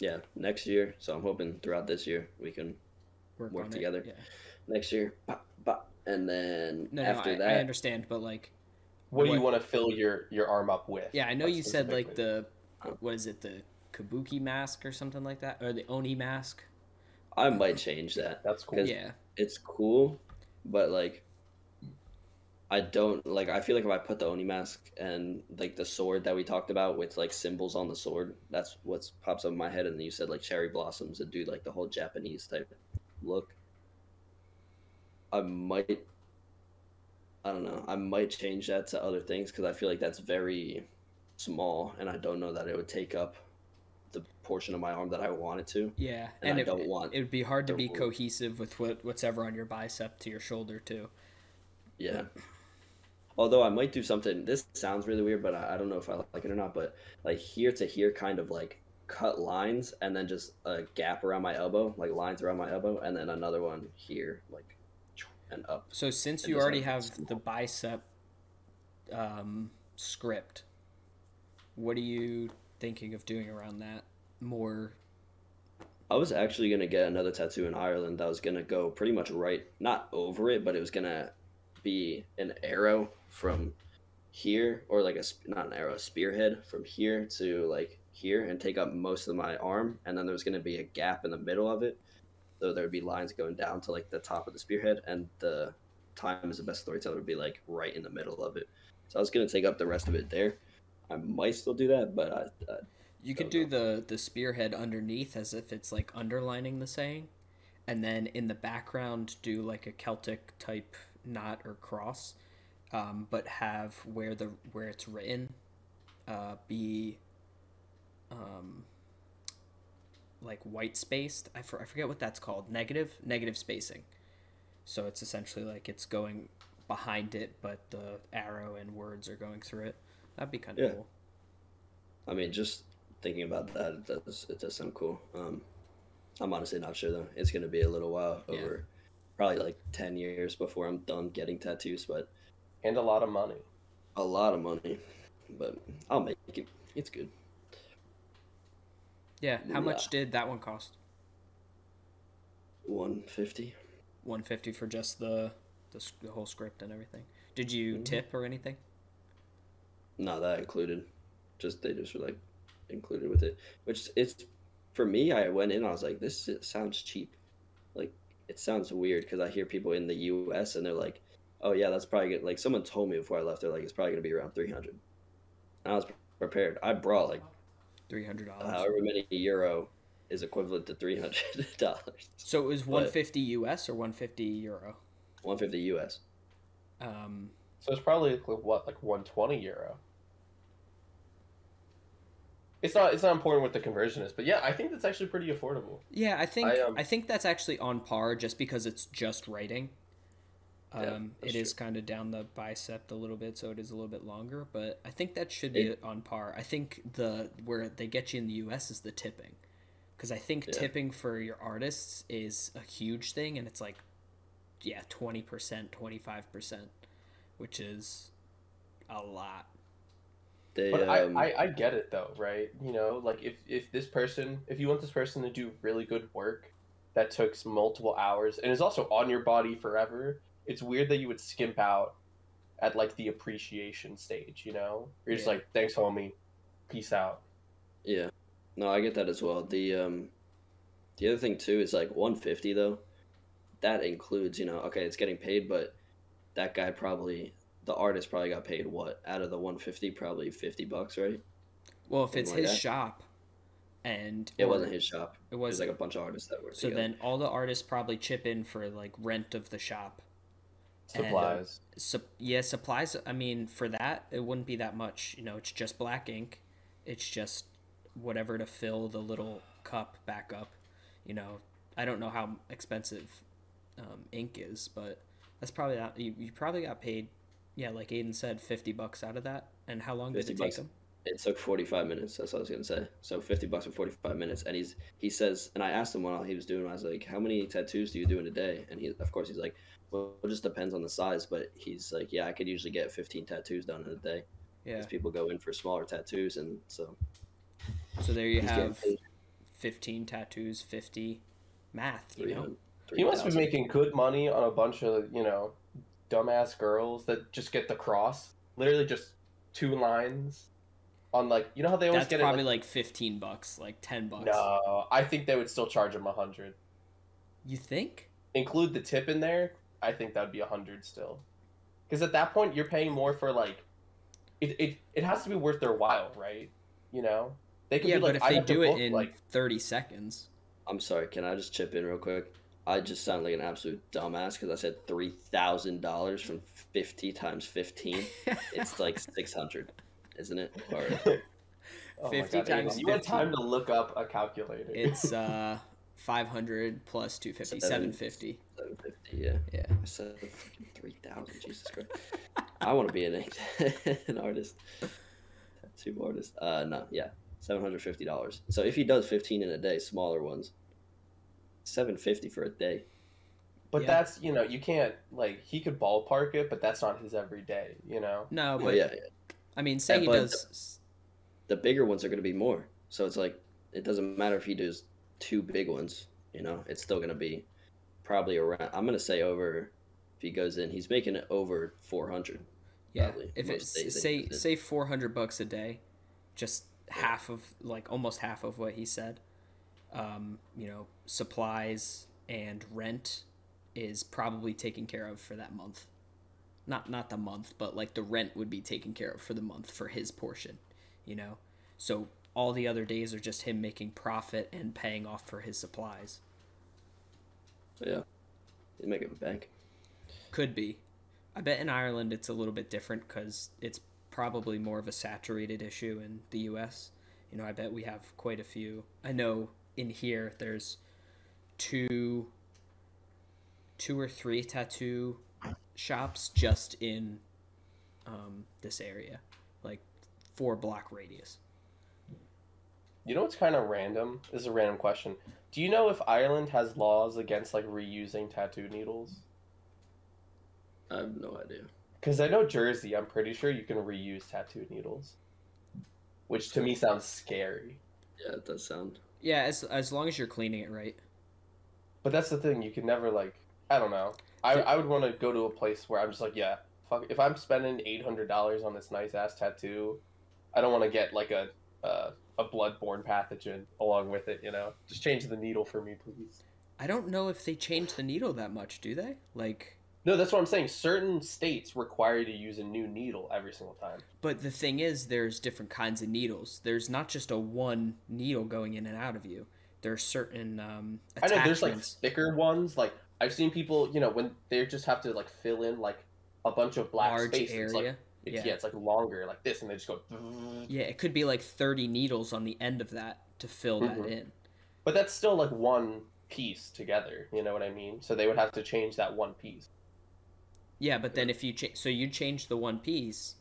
Yeah, next year. So I'm hoping throughout this year we can Work, Work together. Yeah. next year, bah, bah, and then No, after no, I, that, I understand, but like What, do you want to fill your your arm up with? yeah, I know you said like the what is it, the kabuki mask or something like that? Or the oni mask? I might change that. That's cool. 'Cause- Yeah. It's cool, but like, I don't like. I feel like if I put the oni mask and like the sword that we talked about with like symbols on the sword, that's what pops up in my head. And then you said like cherry blossoms and do like the whole Japanese type look. I might. I don't know. I might change that to other things because I feel like that's very small, and I don't know that it would take up the portion of my arm that I want it to. Yeah. And I it, don't want it would be hard to be cohesive with what what's ever on your bicep to your shoulder too. Yeah. Although I might do something. This sounds really weird, but I, I don't know if I like it or not. But like here to here, kind of like cut lines, and then just a gap around my elbow, like lines around my elbow, and then another one here, like and up. So since you already have the bicep um, script, what are you thinking of doing around that? More I was actually gonna get another tattoo in Ireland that was gonna go pretty much right, not over it, but it was gonna be an arrow from here, or like a not an arrow, a spearhead from here to like here, and take up most of my arm, and then there was gonna be a gap in the middle of it, so there would be lines going down to like the top of the spearhead, and the time is the best storyteller would be like right in the middle of it. So I was gonna take up the rest of it there. I might still do that, but I, I You could do the the spearhead underneath as if it's like underlining the saying, and then in the background do like a Celtic type knot or cross, um, but have where the where it's written, uh, be, um, like white spaced. I, for, I forget what that's called. Negative negative spacing. So it's essentially like it's going behind it, but the arrow and words are going through it. That'd be kind of Yeah. cool. I mean, just thinking about that, it does it does sound cool. Um, I'm honestly not sure though. It's gonna be a little while Yeah. over, probably like ten years before I'm done getting tattoos, but And a lot of money. a lot of money. But I'll make it. It's good. Yeah. How Yeah. much did that one cost? One fifty. 150 for just the the, the whole script and everything. Did you Mhm. tip or anything? No, that included. Just they just were like included with it, which it's for me. I went in. I was like, this sounds cheap. Like it sounds weird because I hear people in the U.S. and they're like, oh yeah, that's probably good. like someone told me before I left. They're like, it's probably gonna be around three hundred. I was prepared. I brought like $300. however many euro is equivalent to three hundred dollars. So it was 150 US or 150 euro? One fifty U.S. Um, So it's probably like, what, like 120 euro. It's not. It's not important what the conversion is, but yeah, I think that's actually pretty affordable. yeah, I think I, I, um, think that's actually on par just because it's just writing. Um, Yeah, it that's is kind of down the bicep a little bit, so it is a little bit longer. But I think that should be on par. I think the where they get you in the U.S. is the tipping, because I think Yeah. tipping for your artists is a huge thing, and it's like, yeah, twenty percent, twenty five percent, which is a lot. They But um, I, I, I get it though, right? You know, like if if this person, if you want this person to do really good work that takes multiple hours and is also on your body forever, it's weird that you would skimp out at like the appreciation stage. You know, you're just Yeah. like, thanks, homie, peace out. Yeah. No, I get that as well. The um the other thing too is like 150 though. That includes, you know, okay, it's getting paid, but that guy probably the artist probably got paid what out of the 150 probably 50 bucks, right? Well, if it's like his that. shop, and It or- wasn't his shop. It It was was like a bunch of artists that were So together. then all the artists probably chip in for like rent of the shop. And- Supplies. Sup yeah, supplies. I mean, for that, it wouldn't be that much. You know, it's just black ink. It's just whatever to fill the little cup back up. You know, I don't know how expensive um, ink is, but that's probably not. You, you probably got paid. Yeah, like Aidan said, fifty bucks out of that. And how long did 50 it take bucks. him? It took 45 minutes. That's what I was gonna say. So 50 bucks for 45 minutes, and he's he says, and I asked him while he was doing. I was like, "How many tattoos do you do in a day?" And he, of course, he's like, "Well, it just depends on the size." But he's like, "Yeah, I could usually get 15 tattoos done in a day." Yeah. Because people go in for smaller tattoos, and so So there you have fifteen tattoos, fifty math. You know. He must be making good money on a bunch of you know, dumbass girls that just get the cross. Literally just two lines on like you know how they always That's get probably it. like, fifteen bucks, like ten bucks. No, I think they would still charge him a hundred. You think? include the tip in there, I think that'd be a hundred still. Because at that point, you're paying more for like, it, it it has to be worth their while, right? You know, they could Yeah, be like, but if I they do it book, in like, thirty seconds, I'm sorry. Can I just chip in real quick? I just sound like an absolute dumbass because I said three thousand dollars from fifty times fifteen. It's like six hundred, isn't it? Or oh 50 God, times Aidan, You had time to look up a calculator. it's uh five hundred plus two fifty, Seven. seven fifty. seven fifty. Yeah. Yeah. I said freaking three thousand. Jesus Christ. I want to be an an artist, tattoo artist. Uh, no, yeah, seven hundred fifty dollars. So if he does fifteen in a day, smaller ones, seven fifty for a day. but Yeah. that's you know you can't like he could ballpark it, but that's not his everyday. You know. No, Well, but yeah, yeah. I mean, say Yeah, he but- does. the bigger ones are going to be more. So it's like it doesn't matter if he does two big ones. You know, it's still going to be probably around. I'm going to say over. If he goes in, he's making it over four hundred. Yeah, probably, if it's say say four hundred bucks a day, just half of like almost half of what he said. Um, you know, supplies and rent is probably taken care of for that month. Not not the month, but like the rent would be taken care of for the month for his portion. You know, so all the other days are just him making profit and paying off for his supplies. Yeah, he's making bank. Could be. I bet in Ireland it's a little bit different because it's probably more of a saturated issue in the U.S. You know, I bet we have quite a few. I know in here there's two two or three tattoo shops just in um, this area, like four block radius. You know what's kind of random? This is a random question. Do you know if Ireland has laws against like reusing tattoo needles? I have no idea. Because I know Jersey, I'm pretty sure you can reuse tattoo needles, which to me sounds scary. Yeah, it does sound. Yeah, as as long as you're cleaning it right. But that's the thing, you can never like I don't know. I I would want to go to a place where I'm just like, yeah, fuck. If I'm spending eight hundred dollars on this nice ass tattoo, I don't want to get like a uh, a bloodborne pathogen along with it. You know, just change the needle for me, please. I don't know if they change the needle that much, do they? Like, No, that's what I'm saying. Certain states require you to use a new needle every single time. but the thing is, there's different kinds of needles. There's not just a one needle going in and out of you. There are certain um, I know there's like thicker ones. Like I've seen people, you know, when they just have to like fill in like a bunch of black large space. It's like area. It's, Yeah. yeah. it's like longer, like this, and they just go. Yeah, it could be like 30 needles on the end of that to fill that Mhm. in. But that's still like one piece together. You know what I mean? So they would have to change that one piece. Yeah, but then if you change, so you'd change the one piece,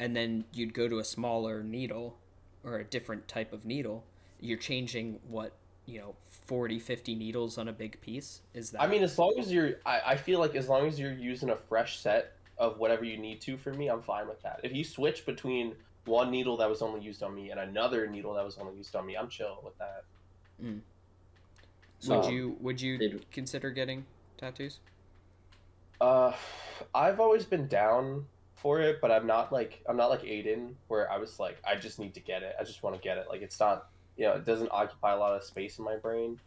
and then you'd go to a smaller needle or a different type of needle. You're changing what you know 40 50 needles on a big piece is that I mean, as long as you're, I, I feel like as long as you're using a fresh set of whatever you need to for me, I'm fine with that. If you switch between one needle that was only used on me and another needle that was only used on me, I'm chill with that. would Um, you would you did- consider getting tattoos Uh, I've always been down for it, but I'm not like I'm not like Aidan, where I was like, I just need to get it. I just want to get it. Like it's not, you know, it doesn't occupy a lot of space in my brain.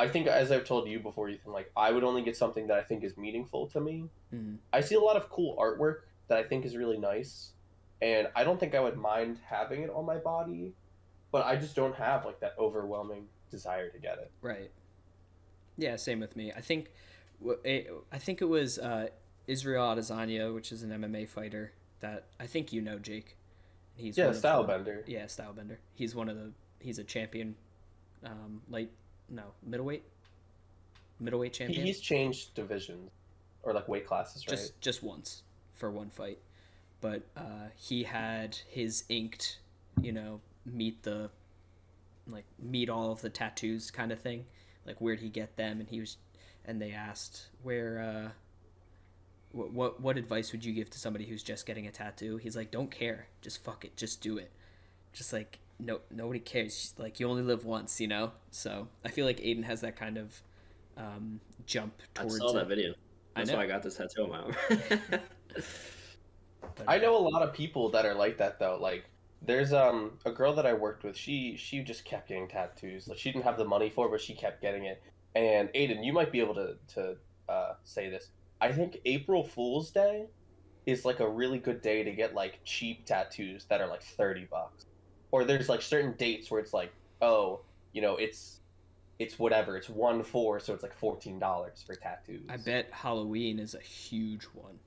I think, as I've told you before, Ethan, like I would only get something that I think is meaningful to me. Mhm. I see a lot of cool artwork that I think is really nice, and I don't think I would mind having it on my body, but I just don't have like that overwhelming desire to get it. right yeah same with me i think it, i think it was uh, israel adesanya which is an mma fighter that i think you know jake he's yeah, style the- bender. Yeah, Stylebender. He's one of the. He's a champion. Um, light, no middleweight. Middleweight champion. he's changed divisions or like weight classes, right? just just once for one fight, but uh, he had his inked, you know, meet the, like meet all of the tattoos kind of thing. Like where'd he get them? And he was, and they asked where. Uh, what, what what advice would you give to somebody who's just getting a tattoo? He's like, don't care, just fuck it, just do it. Just like no nobody cares. Like you only live once, you know. So I feel like Aidan has that kind of um, jump I towards. saw it. that video. I That's know. why I got this tattoo on my arm. I know a lot of people that are like that though. Like there's um a girl that I worked with. She she just kept getting tattoos. Like she didn't have the money for, it, but she kept getting it. And Aidan, you might be able to to uh, say this. I think April Fool's Day is like a really good day to get like cheap tattoos that are like thirty bucks. Or there's like certain dates where it's like, oh, you know, it's it's whatever. It's one four, so it's like fourteen dollars for tattoos. I bet Halloween is a huge one.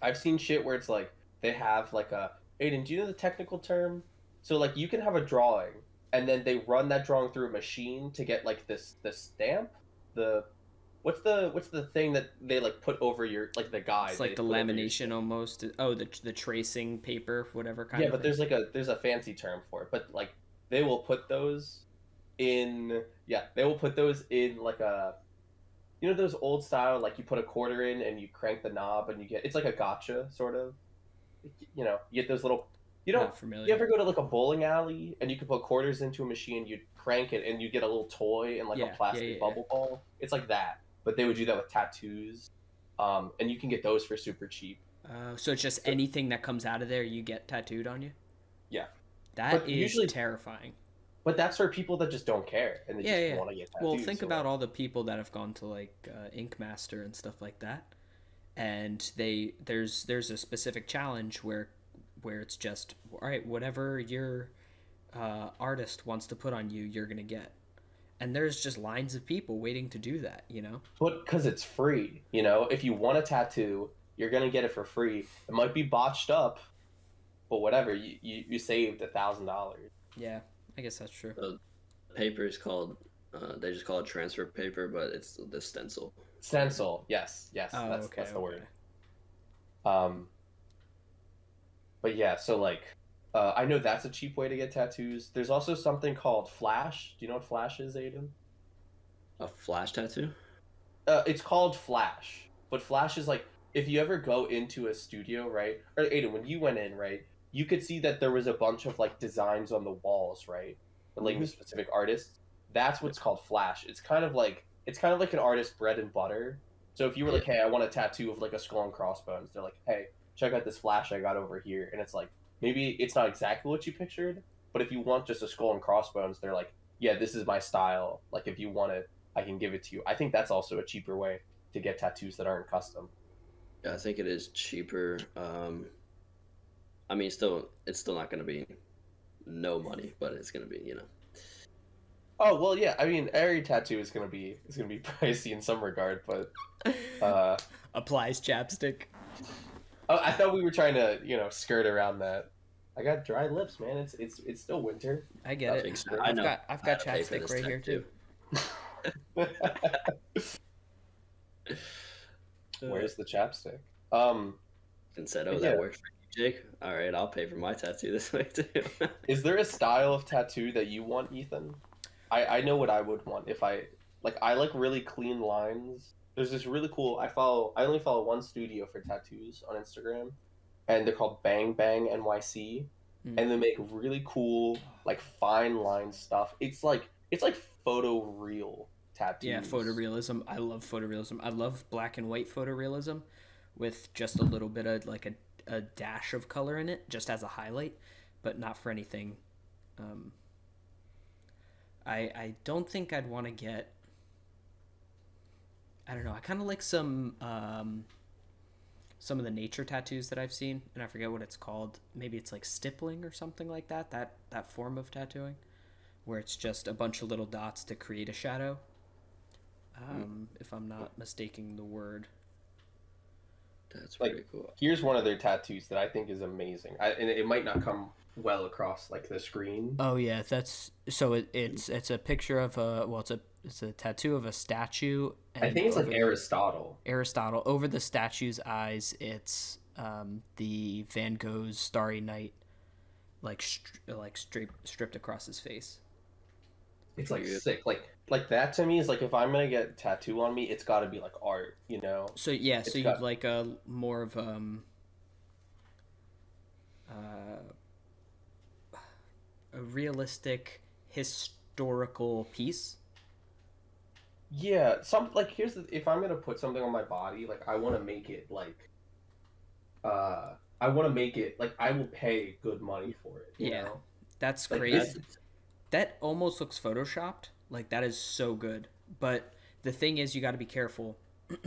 I've seen shit where it's like they have like a Aidan, do you know the technical term? So like you can have a drawing and then they run that drawing through a machine to get like this the stamp, the what's the what's the thing that they like put over your like the guide? It's like the lamination almost. Oh, the the tracing paper, whatever kind Yeah, of. but thing. there's like a there's a fancy term for it. But like they will put those in yeah, they will put those in like a you know those old style like you put a quarter in and you crank the knob and you get it's like a gotcha sort of. You know, you get those little you don't. You ever go to like a bowling alley and you can put quarters into a machine, you crank it, and you get a little toy and like yeah, a plastic yeah, yeah. bubble ball? It's like that, but they would do that with tattoos, um, and you can get those for super cheap. Uh, so it's just anything that comes out of there, you get tattooed on you. Yeah. That But is usually- terrifying. But that's for people that just don't care and they Yeah, just yeah. want to get tattoos. Well, think or about whatever. all the people that have gone to like uh, Ink Master and stuff like that, and they there's there's a specific challenge where where it's just all right, whatever your uh, artist wants to put on you, you're gonna get, and there's just lines of people waiting to do that. You know. But because it's free, you know, if you want a tattoo, you're gonna get it for free. It might be botched up, but whatever. You you, you saved a thousand dollars. Yeah, I guess that's true. The paper is called Uh, they just call it transfer paper, but it's the stencil. Stencil. Yes. Yes. Oh, that's okay, that's the word. Um, but yeah, so like, uh, I know that's a cheap way to get tattoos. There's also something called Flash. Do you know what Flash is, Aidan? A flash tattoo? Uh, it's called Flash, but Flash is like if you ever go into a studio, right? Or Aidan, when you went in, right, you could see that there was a bunch of like designs on the walls, right, relating to specific artists. That's what's called Flash. It's kind of like it's kind of like an artist's bread and butter. So if you were like, hey, I want a tattoo of like a skull and crossbones, they're like, hey, check out this Flash I got over here, and it's like maybe it's not exactly what you pictured, but if you want just a skull and crossbones, they're like, yeah, this is my style. Like if you want it, I can give it to you. I think that's also a cheaper way to get tattoos that aren't custom. Yeah, I think it is cheaper. Um, I mean, still, it's still not going to be no money, but it's going to be, you know. Oh well, yeah. I mean, every tattoo is gonna be is gonna be pricey in some regard, but uh, Applies chapstick. oh, I thought we were trying to you know skirt around that. I got dry lips, man. It's it's it's still winter. I get it. Thanks, I've I know. got I've got had to pay for chapstick right here tattoo. too. Where's the chapstick? Um, And said, "Oh, Yeah. that works for you, Jake. All right, I'll pay for my tattoo this way too." is there a style of tattoo that you want, Ethan? I I know what I would want if I like. I like really clean lines. There's this really cool. I follow. I only follow one studio for tattoos on Instagram, and they're called Bang Bang NYC, Hmm. and they make really cool like fine line stuff. It's like it's like photo real tattoos. Yeah, photorealism. I love photorealism. I love black and white photorealism with just a little bit of like a, a dash of color in it, just as a highlight, but not for anything. Um, I I don't think I'd want to get. I don't know. I kind of like some um, some of the nature tattoos that I've seen, and I forget what it's called. Maybe it's like stippling or something like that. That that form of tattooing, where it's just a bunch of little dots to create a shadow. Um, if I'm not mistaking the word. That's Like- pretty cool. Here's one of their tattoos that I think is amazing. I, and it might not come well across like the screen. Oh yeah, that's so it, it's it's a picture of a well, it's a it's a tattoo of a statue. I think it's like over- Aristotle. Aristotle over the statue's eyes. It's um, the Van Gogh's Starry Night, like stri- like stripped stripped across his face. It's like Weird. sick. Like like that to me is like if I'm gonna get tattoo on me, it's got to be like art. You know. So yeah, It's so you'd got- like a more of um uh, a realistic historical piece. Yeah, some like here's the if I'm gonna put something on my body, like I want to make it like, uh, I want to make it like I will pay good money for it. You Yeah. know? That's Like, crazy. this- that almost looks photoshopped. Like that is so good. But the thing is, you got to be careful.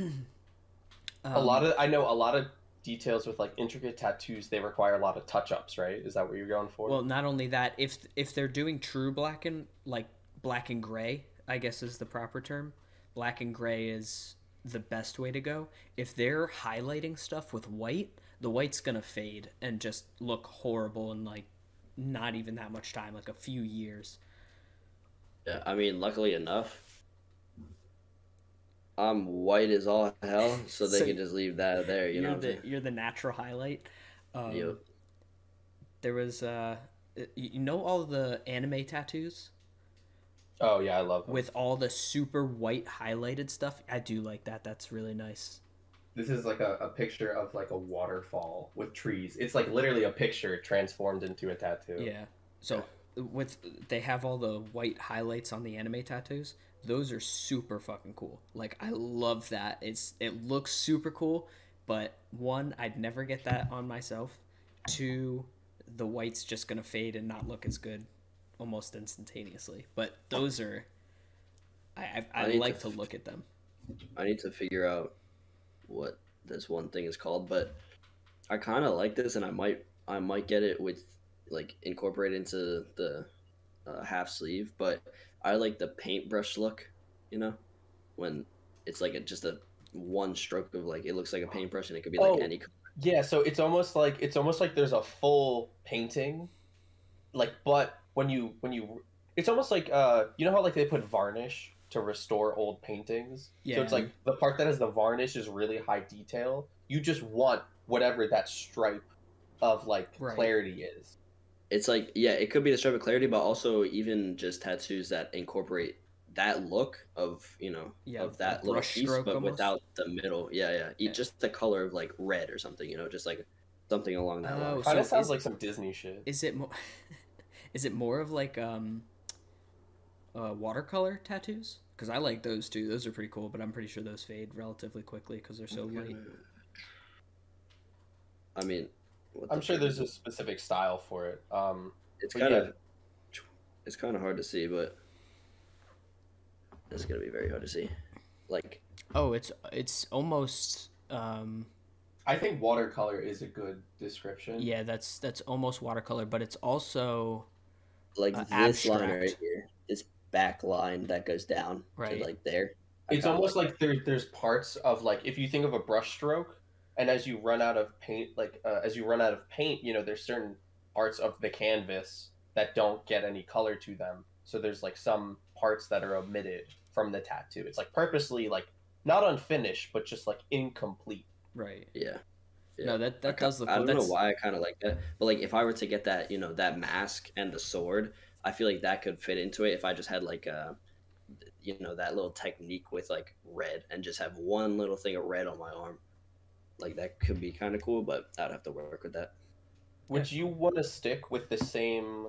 a lot of I know a lot of details with like intricate tattoos. They require a lot of touch ups, right? Is that what you're going for? Well, not only that, if if they're doing true black and like black and gray, I guess is the proper term. Black and gray is the best way to go. If they're highlighting stuff with white, the white's gonna fade and just look horrible in like not even that much time, like a few years. Yeah, I mean, luckily enough, I'm white as all hell, so they So can just leave that there. You know. the you're the natural highlight. Um, Yep. There was uh, you know all the anime tattoos oh yeah, I love them. with all the super white highlighted stuff. I do like that. That's really nice. This is like a, a picture of like a waterfall with trees. It's like literally a picture transformed into a tattoo. Yeah. So with they have all the white highlights on the anime tattoos. Those are super fucking cool. Like I love that. It's it looks super cool, but one, I'd never get that on myself. Two, the white's just gonna fade and not look as good almost instantaneously. But those are I I, I, I like to to look at them. I need to figure out what this one thing is called, but I kind of like this, and I might I might get it with like incorporate into the uh, half sleeve, but I like the paintbrush look, you know, when it's like a, just a one stroke of like it looks like a paintbrush, and it could be like Oh. any. color. Yeah, so it's almost like it's almost like there's a full painting, like but when you when you it's almost like uh, you know how like they put varnish to restore old paintings. yeah. So it's like the part that has the varnish is really high detail. You just want whatever that stripe of like Right. clarity is. It's like yeah, it could be the stripe of clarity, but also even just tattoos that incorporate that look of you know Yeah, of that a little brush piece, but almost. without the middle. Yeah, yeah, E- Yeah. just the color of like red or something. You know, just like something along that Oh, line. Kind of sounds like some Disney shit. Is it more? is it more of like um, uh, watercolor tattoos? Because I like those too. Those are pretty cool, but I'm pretty sure those fade relatively quickly because they're so light. I mean, what I'm the sure there's is a specific style for it. Um, It's but kind yeah. of it's kind of hard to see, but it's gonna be very hard to see. Like Oh, it's it's almost um, I think watercolor is a good description. yeah. That's that's almost watercolor, but it's also like Uh, this line right here, this back line that goes down Right. to like there. I It's kinda almost like there, there's parts of like if you think of a brush stroke, and as you run out of paint, like uh, as you run out of paint, you know, there's certain parts of the canvas that don't get any color to them. So there's like some parts that are omitted from the tattoo. It's like purposely like not unfinished, but just like incomplete. right. yeah. Yeah. No, that that I, does look. I cool. don't know That's- why I kind of like that, but like if I were to get that, you know, that mask and the sword, I feel like that could fit into it if I just had like a, you know, that little technique with like red and just have one little thing of red on my arm. Like that could be kind of cool, but I'd have to work with that. Would you want to stick with the same,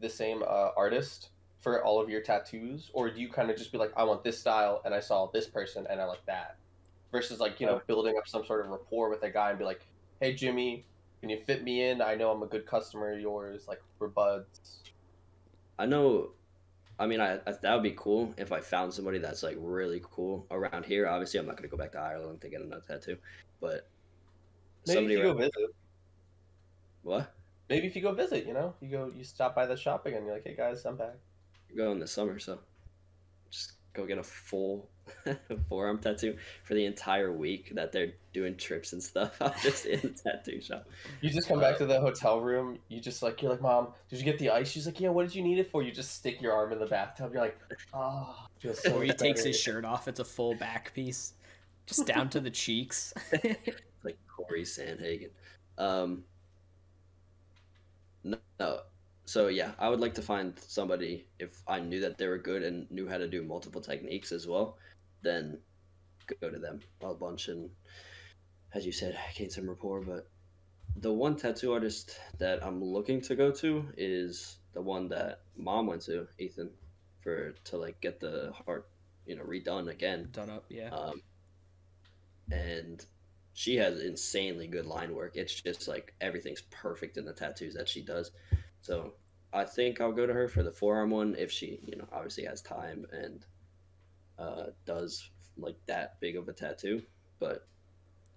the same uh, artist for all of your tattoos, or do you kind of just be like, I want this style, and I saw this person, and I like that, versus like you know building up some sort of rapport with a guy and be like, Hey Jimmy, can you fit me in? I know I'm a good customer of yours. Like we're buds. I know. I mean, I, I that would be cool if I found somebody that's like really cool around here. Obviously, I'm not gonna go back to Ireland to get another tattoo, but Maybe somebody if you go visit. what? Maybe if you go visit, you know, you go, you stop by the shop again. You're like, Hey guys, I'm back. You go in the summer, so just go get a full forearm tattoo for the entire week that they're doing trips and stuff. I'm just in the tattoo shop. You just come Uh, back to the hotel room. You just like you're like, Mom, did you get the ice? She's like, Yeah. What did you need it for? You just stick your arm in the bathtub. You're like, Ah, feels so. Or he takes his shirt off. It's a full back piece, just down to the cheeks. like Cory Sandhagen. Um, no, no, so yeah, I would like to find somebody if I knew that they were good and knew how to do multiple techniques as well, then go to them a bunch and, as you said, gain some rapport. But the one tattoo artist that I'm looking to go to is the one that mom went to, Ethan, for to like get the heart, you know, redone again. Done up, yeah. Um, and she has insanely good line work. It's just like everything's perfect in the tattoos that she does. So I think I'll go to her for the forearm one if she, you know, obviously has time and uh, does like that big of a tattoo. But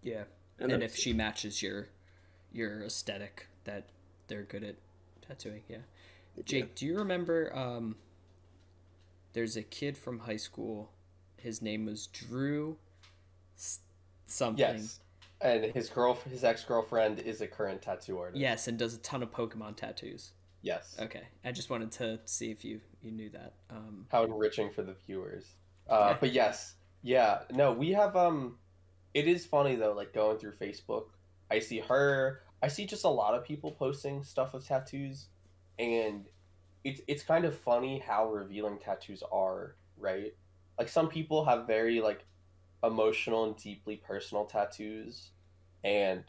yeah. and, And if she matches your your aesthetic, that they're good at tattooing. Yeah. Jake, do you remember? Um, there's a kid from high school. His name was Drew. Something. Yes. And his girl, his ex girlfriend, is a current tattoo artist. Yes, and does a ton of Pokemon tattoos. Yes. Okay, I just wanted to see if you you knew that. Um, How enriching for the viewers. Uh, But yes, yeah. No, we have. Um, it is funny though. Like going through Facebook, I see her. I see just a lot of people posting stuff of tattoos, and it's it's kind of funny how revealing tattoos are, right? Like some people have very like emotional and deeply personal tattoos, and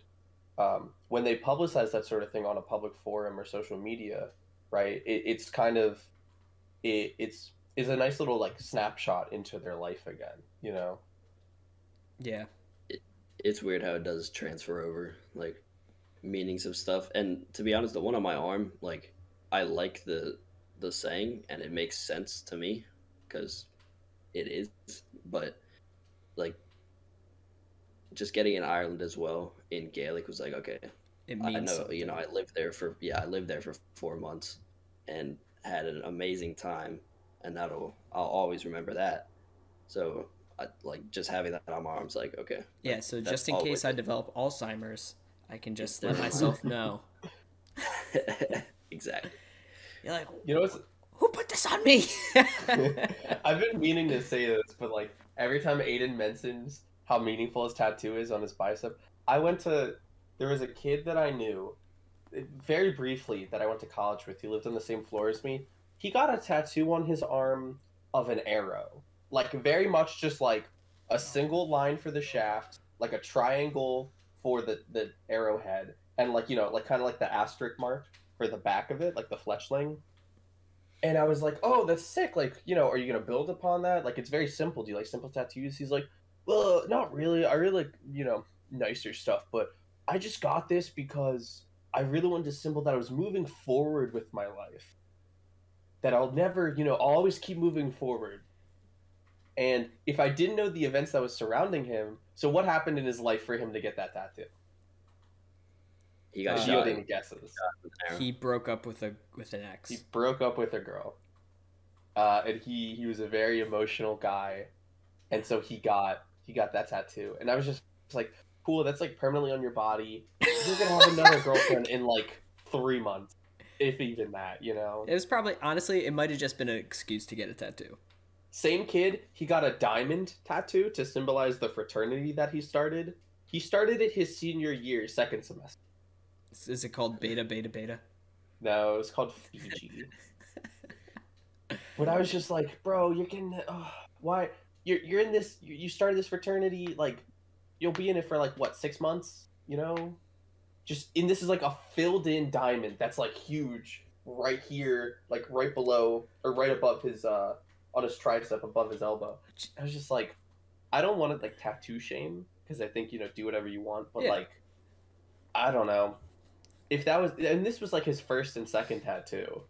um, when they publicize that sort of thing on a public forum or social media, right? It, it's kind of it, it's is a nice little like snapshot into their life again, you know. yeah, it's weird how it does transfer over like meanings of stuff and to be honest the one on my arm like i like the the saying and it makes sense to me because it is but like just getting in ireland as well in gaelic was like okay it i means know something. you know i lived there for yeah i lived there for four months and had an amazing time and that'll i'll always remember that so I, like just having that on my arms like okay Yeah, so just in case with I it. develop Alzheimer's, I can just let myself know. exactly You're like, You know what's who put this on me. I've been meaning to say this, but like every time Aidan mentions how meaningful his tattoo is on his bicep, I went to there was a kid that I knew very briefly that I went to college with. He lived on the same floor as me. He got a tattoo on his arm of an arrow, like very much just like a single line for the shaft, like a triangle for the the arrowhead, and like you know like kind of like the asterisk mark for the back of it, like the fletchling. And I was like, oh, that's sick. Like, you know, are you gonna build upon that? Like, it's very simple. Do you like simple tattoos? He's like, well, not really. I really like, you know, nicer stuff, but I just got this because I really wanted to symbol that I was moving forward with my life. That I'll never, you know, I'll always keep moving forward. And if I didn't know the events that was surrounding him, so what happened in his life for him to get that tattoo? He got Uh, shot. Fielding guesses. with an arrow. he broke up with a with an ex. He broke up with a girl, uh, and he he was a very emotional guy, and so he got he got that tattoo, and I was just like, cool, that's like permanently on your body. You're gonna have another girlfriend in like three months, if even that, you know. It was probably honestly, it might have just been an excuse to get a tattoo. Same kid, he got a diamond tattoo to symbolize the fraternity that he started. He started it his senior year, second semester. Is- it called Beta Beta Beta? No, it was called Fiji. but I was just like, bro, you're getting oh, why you're you're in this you started this fraternity like you'll be in it for like what six months, you know? Just and this is like a filled in diamond that's like huge right here, like right below or right above his uh on his tricep above his elbow. I was just like, I don't want to like tattoo shame because I think you know do whatever you want, but Yeah. like, I don't know if that was and this was like his first and second tattoo,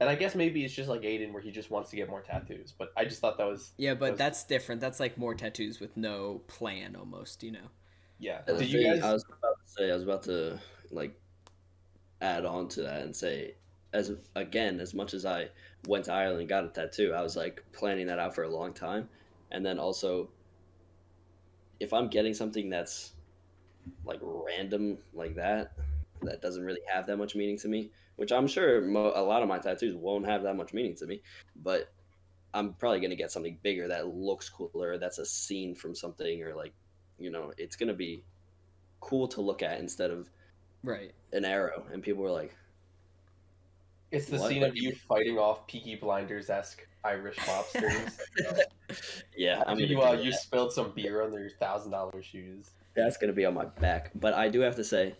and I guess maybe it's just like Aidan where he just wants to get more tattoos. But I just thought that was Yeah, but Those- that's different. That's like more tattoos with no plan, almost. You know. yeah. The Did you guys? I was about to say, I was about to like add on to that and say, as again, as much as I went to Ireland and got a tattoo, I was like planning that out for a long time, and then also, if I'm getting something that's like random like that, that doesn't really have that much meaning to me, which I'm sure mo- a lot of my tattoos won't have that much meaning to me, but I'm probably gonna get something bigger that looks cooler, that's a scene from something, or like, you know, it's gonna be cool to look at instead of Right. an arrow. And people were like, it's the what? scene of you fighting off Peaky Blinders esque Irish mobsters. "Yeah, I'm After gonna you uh, you spilled some beer on your thousand dollar shoes. That's gonna be on my back. But I do have to say,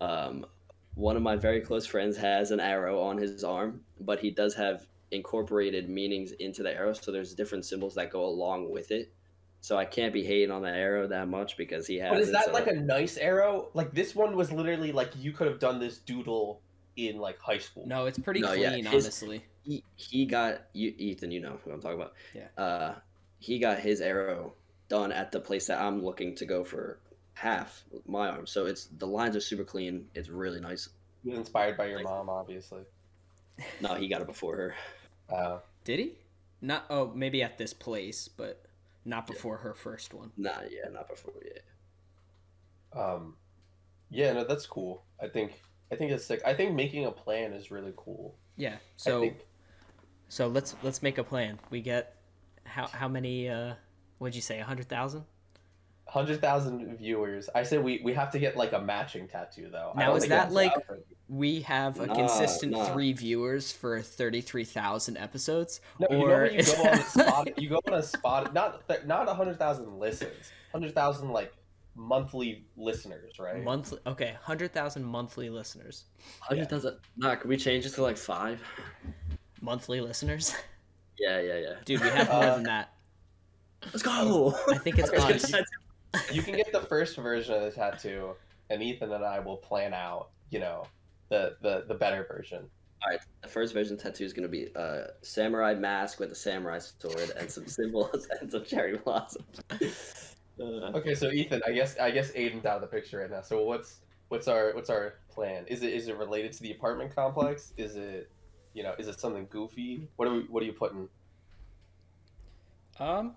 um, one of my very close friends has an arrow on his arm, but he does have incorporated meanings into the arrow. So there's different symbols that go along with it. So I can't be hating on the arrow that much because he has. But is it, that so- like a nice arrow? Like this one was literally like you could have done this doodle in like high school. No, it's pretty No, yeah, clean, his- honestly. he, he got you Ethan, you know who I'm talking about. Yeah. Uh, he got his arrow done at the place that I'm looking to go for half my arm. So it's the lines are super clean. It's really nice. He inspired by your mom, obviously. No, he got it before her. Uh, Did he? Not. Oh, maybe at this place, but not before her first one. Nah, yeah, not before. Yeah. um, yeah, no, that's cool. I think I think it's sick. I think making a plan is really cool. Yeah. I So think so let's let's make a plan. We get how how many? uh What'd you say? A hundred thousand? Hundred thousand viewers. I said we we have to get like a matching tattoo though. Now, is that like- out We have a Nah, consistent nah. three viewers for thirty three thousand episodes. No, you know or when you go on that spot, you go on a spot, not th- not hundred thousand listens, hundred thousand like monthly listeners, right? Monthly. Okay, hundred thousand monthly listeners. Hundred Yeah. thousand. Nah, can we change it to like five? Monthly listeners. Yeah, yeah, yeah. Dude, we have more Uh, than that. Let's go. I think it's Okay, on. So you can get the first version of the tattoo, and Ethan and I will plan out, you know, the the the better version. All right, the first version tattoo is gonna be a samurai mask with a samurai sword and some symbols and some cherry blossoms. Uh, Okay, so Ethan, I guess I guess Aidan's out of the picture right now. So what's what's our what's our plan? Is it is it related to the apartment complex? Is it you know is it something goofy? What are we what are you putting? Um,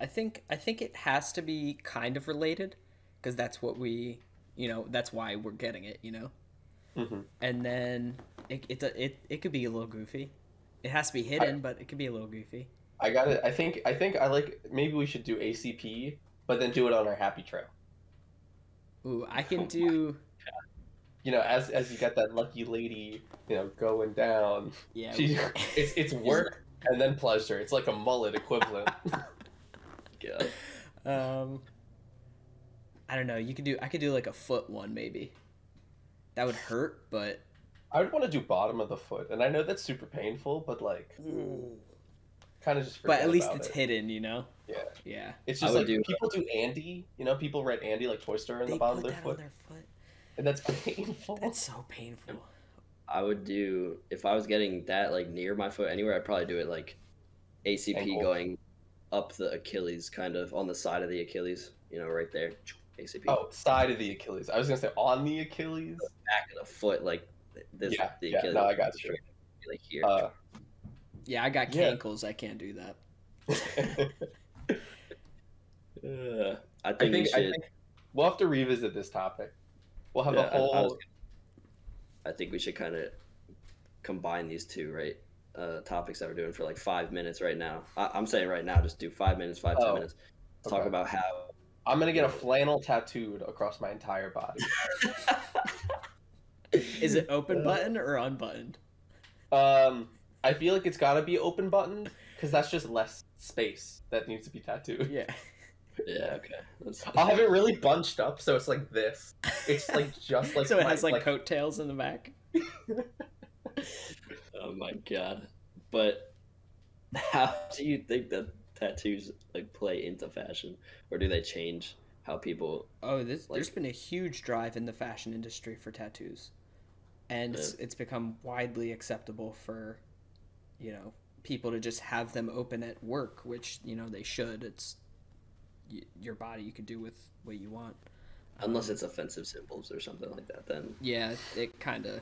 I think I think it has to be kind of related, because that's what we, you know, that's why we're getting it, you know. Mm-hmm. And then It it it, it could be a little goofy. It has to be hidden, but it could be a little goofy. I got it. I think I think I like maybe we should do ACP, but then do it on our happy trail. Ooh, I can do. You know, as as you got that lucky lady, you know, going down. Yeah. She, it's it's work and then pleasure. It's like a mullet equivalent. God. Um, I don't know. You could do. I could do like a foot one maybe. That would hurt, but I would want to do bottom of the foot, and I know that's super painful, but like, kind of just. but at least it's it. hidden, you know. Yeah, Yeah. it's just would like do- people do Andy. You know, people write Andy like Toy Story in They the bottom put of their that on foot, their foot. and that's painful. That's so painful. I would do if I was getting that like near my foot anywhere. I'd probably do it like ACP Ankle. going up the Achilles, kind of on the side of the Achilles. You know, right there. ACP. Oh, side of the Achilles. I was gonna say on the Achilles. back of the foot, like this. Yeah, the yeah, no, I got you. straight, Like here. Uh, Yeah, I got Yeah. cankles. I can't do that. Uh, I I think, we think, I should. think we'll have to revisit this topic. We'll have yeah, a I- I, was whole. gonna- I think we should kind of combine these two, right? Uh, topics that we're doing for like five minutes right now. I, I'm saying right now, just do five minutes, five ten Oh, minutes. Talk about how. I'm gonna get a flannel tattooed across my entire body. Is it open button or unbuttoned? Um, I feel like it's gotta be open button because that's just less space that needs to be tattooed. Yeah. Yeah. Okay. That's- I'll have it really bunched up, so it's like this. It's like just like so it my- has like, coattails in the back. Oh my god! But how do you think that tattoos like play into fashion, or do they change how people? Oh, this, there's Like- been a huge drive in the fashion industry for tattoos, and it's, it's become widely acceptable for, you know, people to just have them open at work, which you know they should. It's y- your body; you can do with what you want. Unless Um, it's offensive symbols or something like that, then yeah, it kind of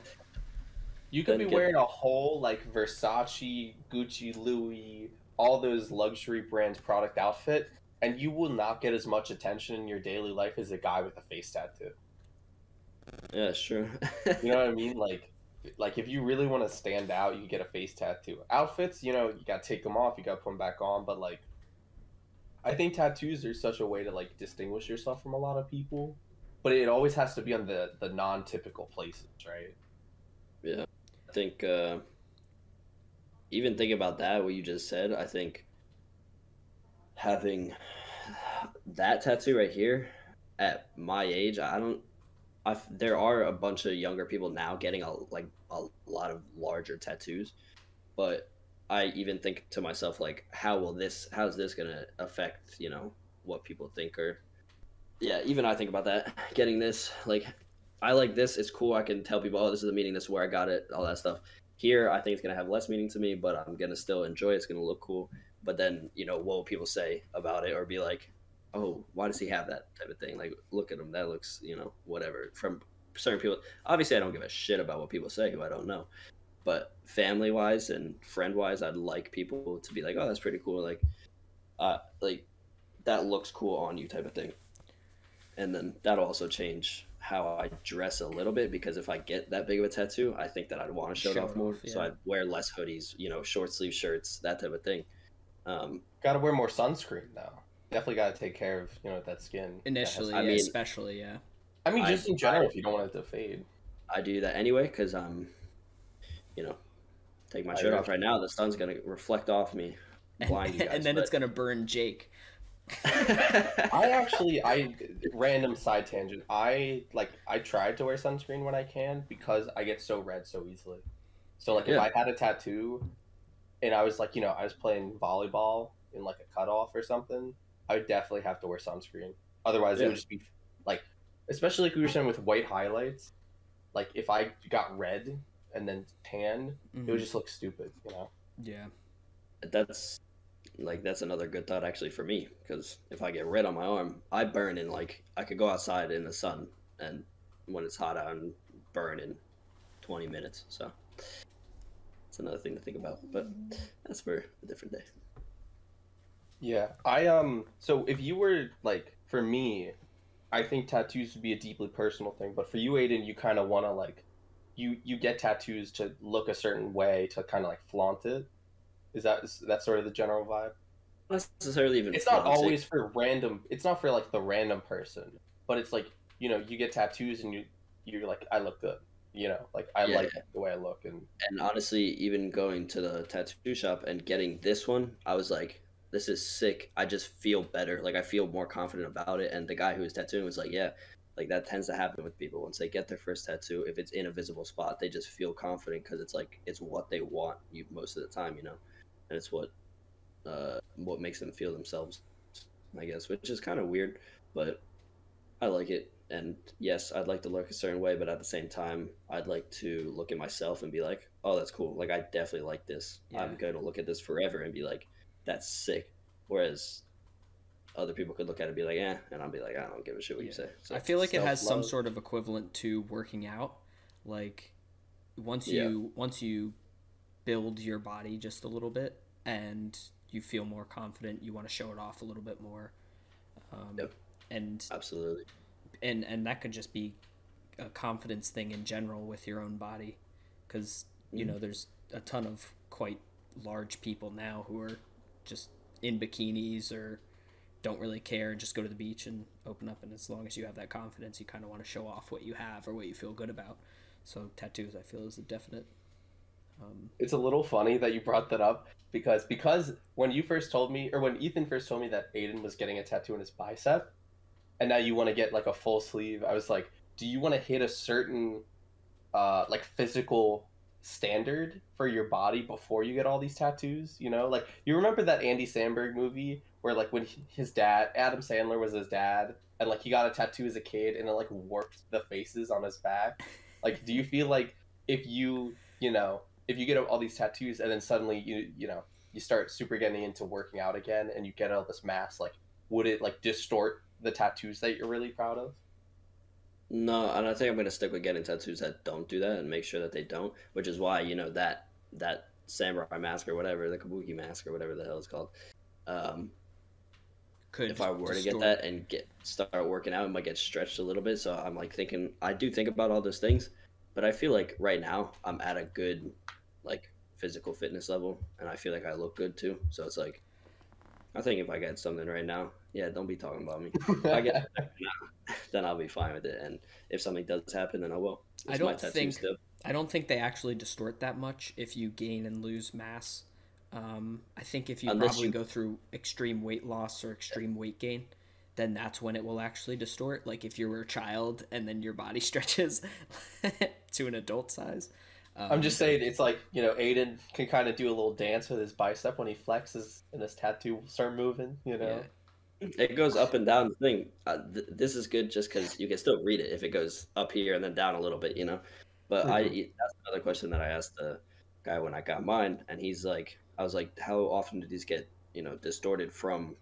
You could be wearing a whole like Versace, Gucci, Louis, all those luxury brands product outfit, and you will not get as much attention in your daily life as a guy with a face tattoo. yeah, sure. You know what I mean? Like, like if you really want to stand out, you get a face tattoo. Outfits, you know, you got to take them off, you got to put them back on. But like, I think tattoos are such a way to like distinguish yourself from a lot of people. But it always has to be on the the non typical places, right? I think uh, even think about that what you just said. I think having that tattoo right here at my age, I don't. I there are a bunch of younger people now getting a like a lot of larger tattoos, but I even think to myself like, how will this? How's this gonna affect you know what people think or yeah even i think about that getting this like i like this it's cool i can tell people oh this is the meaning this is where i got it all that stuff. Here i think it's to have less meaning to me but i'm to still enjoy it it's to look cool. But then you know what will people say about it or be like oh why does he have that type of thing? Like look at him that looks you know whatever from certain people. Obviously i don't give a shit about what people say who i don't know. But family wise and friend wise i'd like people to be like oh that's pretty cool like uh like that looks cool on you type of thing. And then that'll also change how I dress a little bit because if I get that big of a tattoo, I think that I'd want to show, Show it off more. off, So. I'd wear less hoodies, you know, short sleeve shirts, that type of thing. Um, Got to wear more sunscreen though. Definitely got to take care of you know that skin. that has- initially, I yeah, mean- especially, yeah. I mean, I- just in general, I- if you don't want it to fade. I do that anyway because I'm, you know, take my I shirt off right now. The sun's gonna reflect off me, And, blind you guys. and then but- it's gonna burn Jake. I actually, I random side tangent. I like, I try to wear sunscreen when I can because I get so red so easily. So like, if I had a tattoo, and I was like, you know, I was playing volleyball in like a cutoff or something, I would definitely have to wear sunscreen. Otherwise, it would just be like, especially like we were saying with white highlights. Like if I got red and then tan, it Mhm. would just look stupid, you know. Yeah. that's like that's another good thought actually for me because if I get red on my arm, I burn in like I could go outside in the sun and when it's hot out and burn in twenty minutes. So it's another thing to think about, but that's for a different day. Yeah, I um. So if you were like, for me, I think tattoos would be a deeply personal thing. But for you, Aidan, you kind of want to like you you get tattoos to look a certain way to kind of like flaunt it. Is that is that sort of the general vibe? Not necessarily even. It's not always for random. It's not for like the random person, but it's like you know you get tattoos and you you're like I look good. You know, like I Yeah. like the way I look, and And honestly, even going to the tattoo shop and getting this one, I was like, this is sick. I just feel better. Like I feel more confident about it. And the guy who was tattooing was like, yeah, like that tends to happen with people once they get their first tattoo. If it's in a visible spot, they just feel confident because it's like it's what they want you most of the time, you know, and it's what uh, what makes them feel themselves, I guess, which is kind of weird, but I like it. And yes, I'd like to look a certain way, but at the same time, I'd like to look at myself and be like, "Oh, that's cool. Like I definitely like this. Yeah. I'm going to look at this forever and be like, that's sick." Whereas other people could look at it and be like, "Eh," and I'll be like, "I don't give a shit what you say." So I feel like it has some sort of equivalent to working out. Like once Yeah. you once you build your body just a little bit and you feel more confident, you want to show it off a little bit more. Um, Yep. And absolutely. and and that could just be a confidence thing in general with your own body because you Mhm. know there's a ton of quite large people now who are just in bikinis or don't really care and just go to the beach and open up and as long as you have that confidence you kind of want to show off what you have or what you feel good about so tattoos i feel is a definite um, it's a little funny that you brought that up because because when you first told me or when Ethan first told me that Aidan was getting a tattoo on his bicep, and now you want to get like a full sleeve, I was like, do you want to hit a certain uh like physical standard for your body before you get all these tattoos? You know, like you remember that Andy Samberg movie where like when his dad Adam Sandler was his dad and like he got a tattoo as a kid and it like warped the faces on his back. Like, do you feel like if you you know if you get all these tattoos and then suddenly you you know you start super getting into working out again and you get all this mass like would it like distort the tattoos that you're really proud of No, and I think I'm gonna stick with getting tattoos that don't do that and make sure that they don't. Which is why you know that that samurai mask or whatever, the kabuki mask or whatever the hell it's called. Um, could if I were to get that and get start working out, it might get stretched a little bit. So I'm like thinking, I do think about all those things, but I feel like right now I'm at a good like physical fitness level, and I feel like I look good too. So it's like, I think if I get something right now, yeah, don't be talking about me. If I get then I'll be fine with it. And if something does happen, then I will. I It's my don't think-. I don't think they actually distort that much if you gain and lose mass. Um, I think if you Unless probably you- go through extreme weight loss or extreme weight gain, then that's when it will actually distort. Like if you were a child and then your body stretches to an adult size. Um, i'm just saying it's like you know aidan can kind of do a little dance with his bicep when he flexes and his tattoo will start moving you know Yeah. It goes up and down. The thing, uh, th- this is good just because you can still read it if it goes up here and then down a little bit, you know. But I that's another question that I asked the guy when I got mine, and he's like, I was like, how often do these get you know distorted from,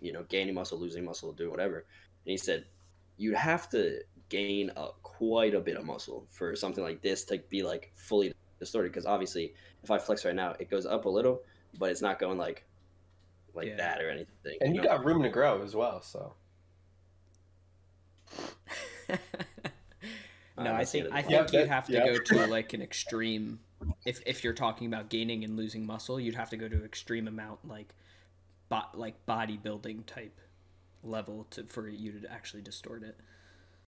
you know, gaining muscle, losing muscle, doing whatever? And he said, you'd have to gain a, quite a bit of muscle for something like this to be like fully distorted. Because obviously, if I flex right now, it goes up a little, but it's not going like like Yeah. that or anything. and you know? got room to grow as well so no, I think I think Yeah, you that- have to yeah. go to like an extreme. If if you're talking about gaining and losing muscle, you'd have to go to extreme amount like, bo- like bodybuilding type level to for you to actually distort it.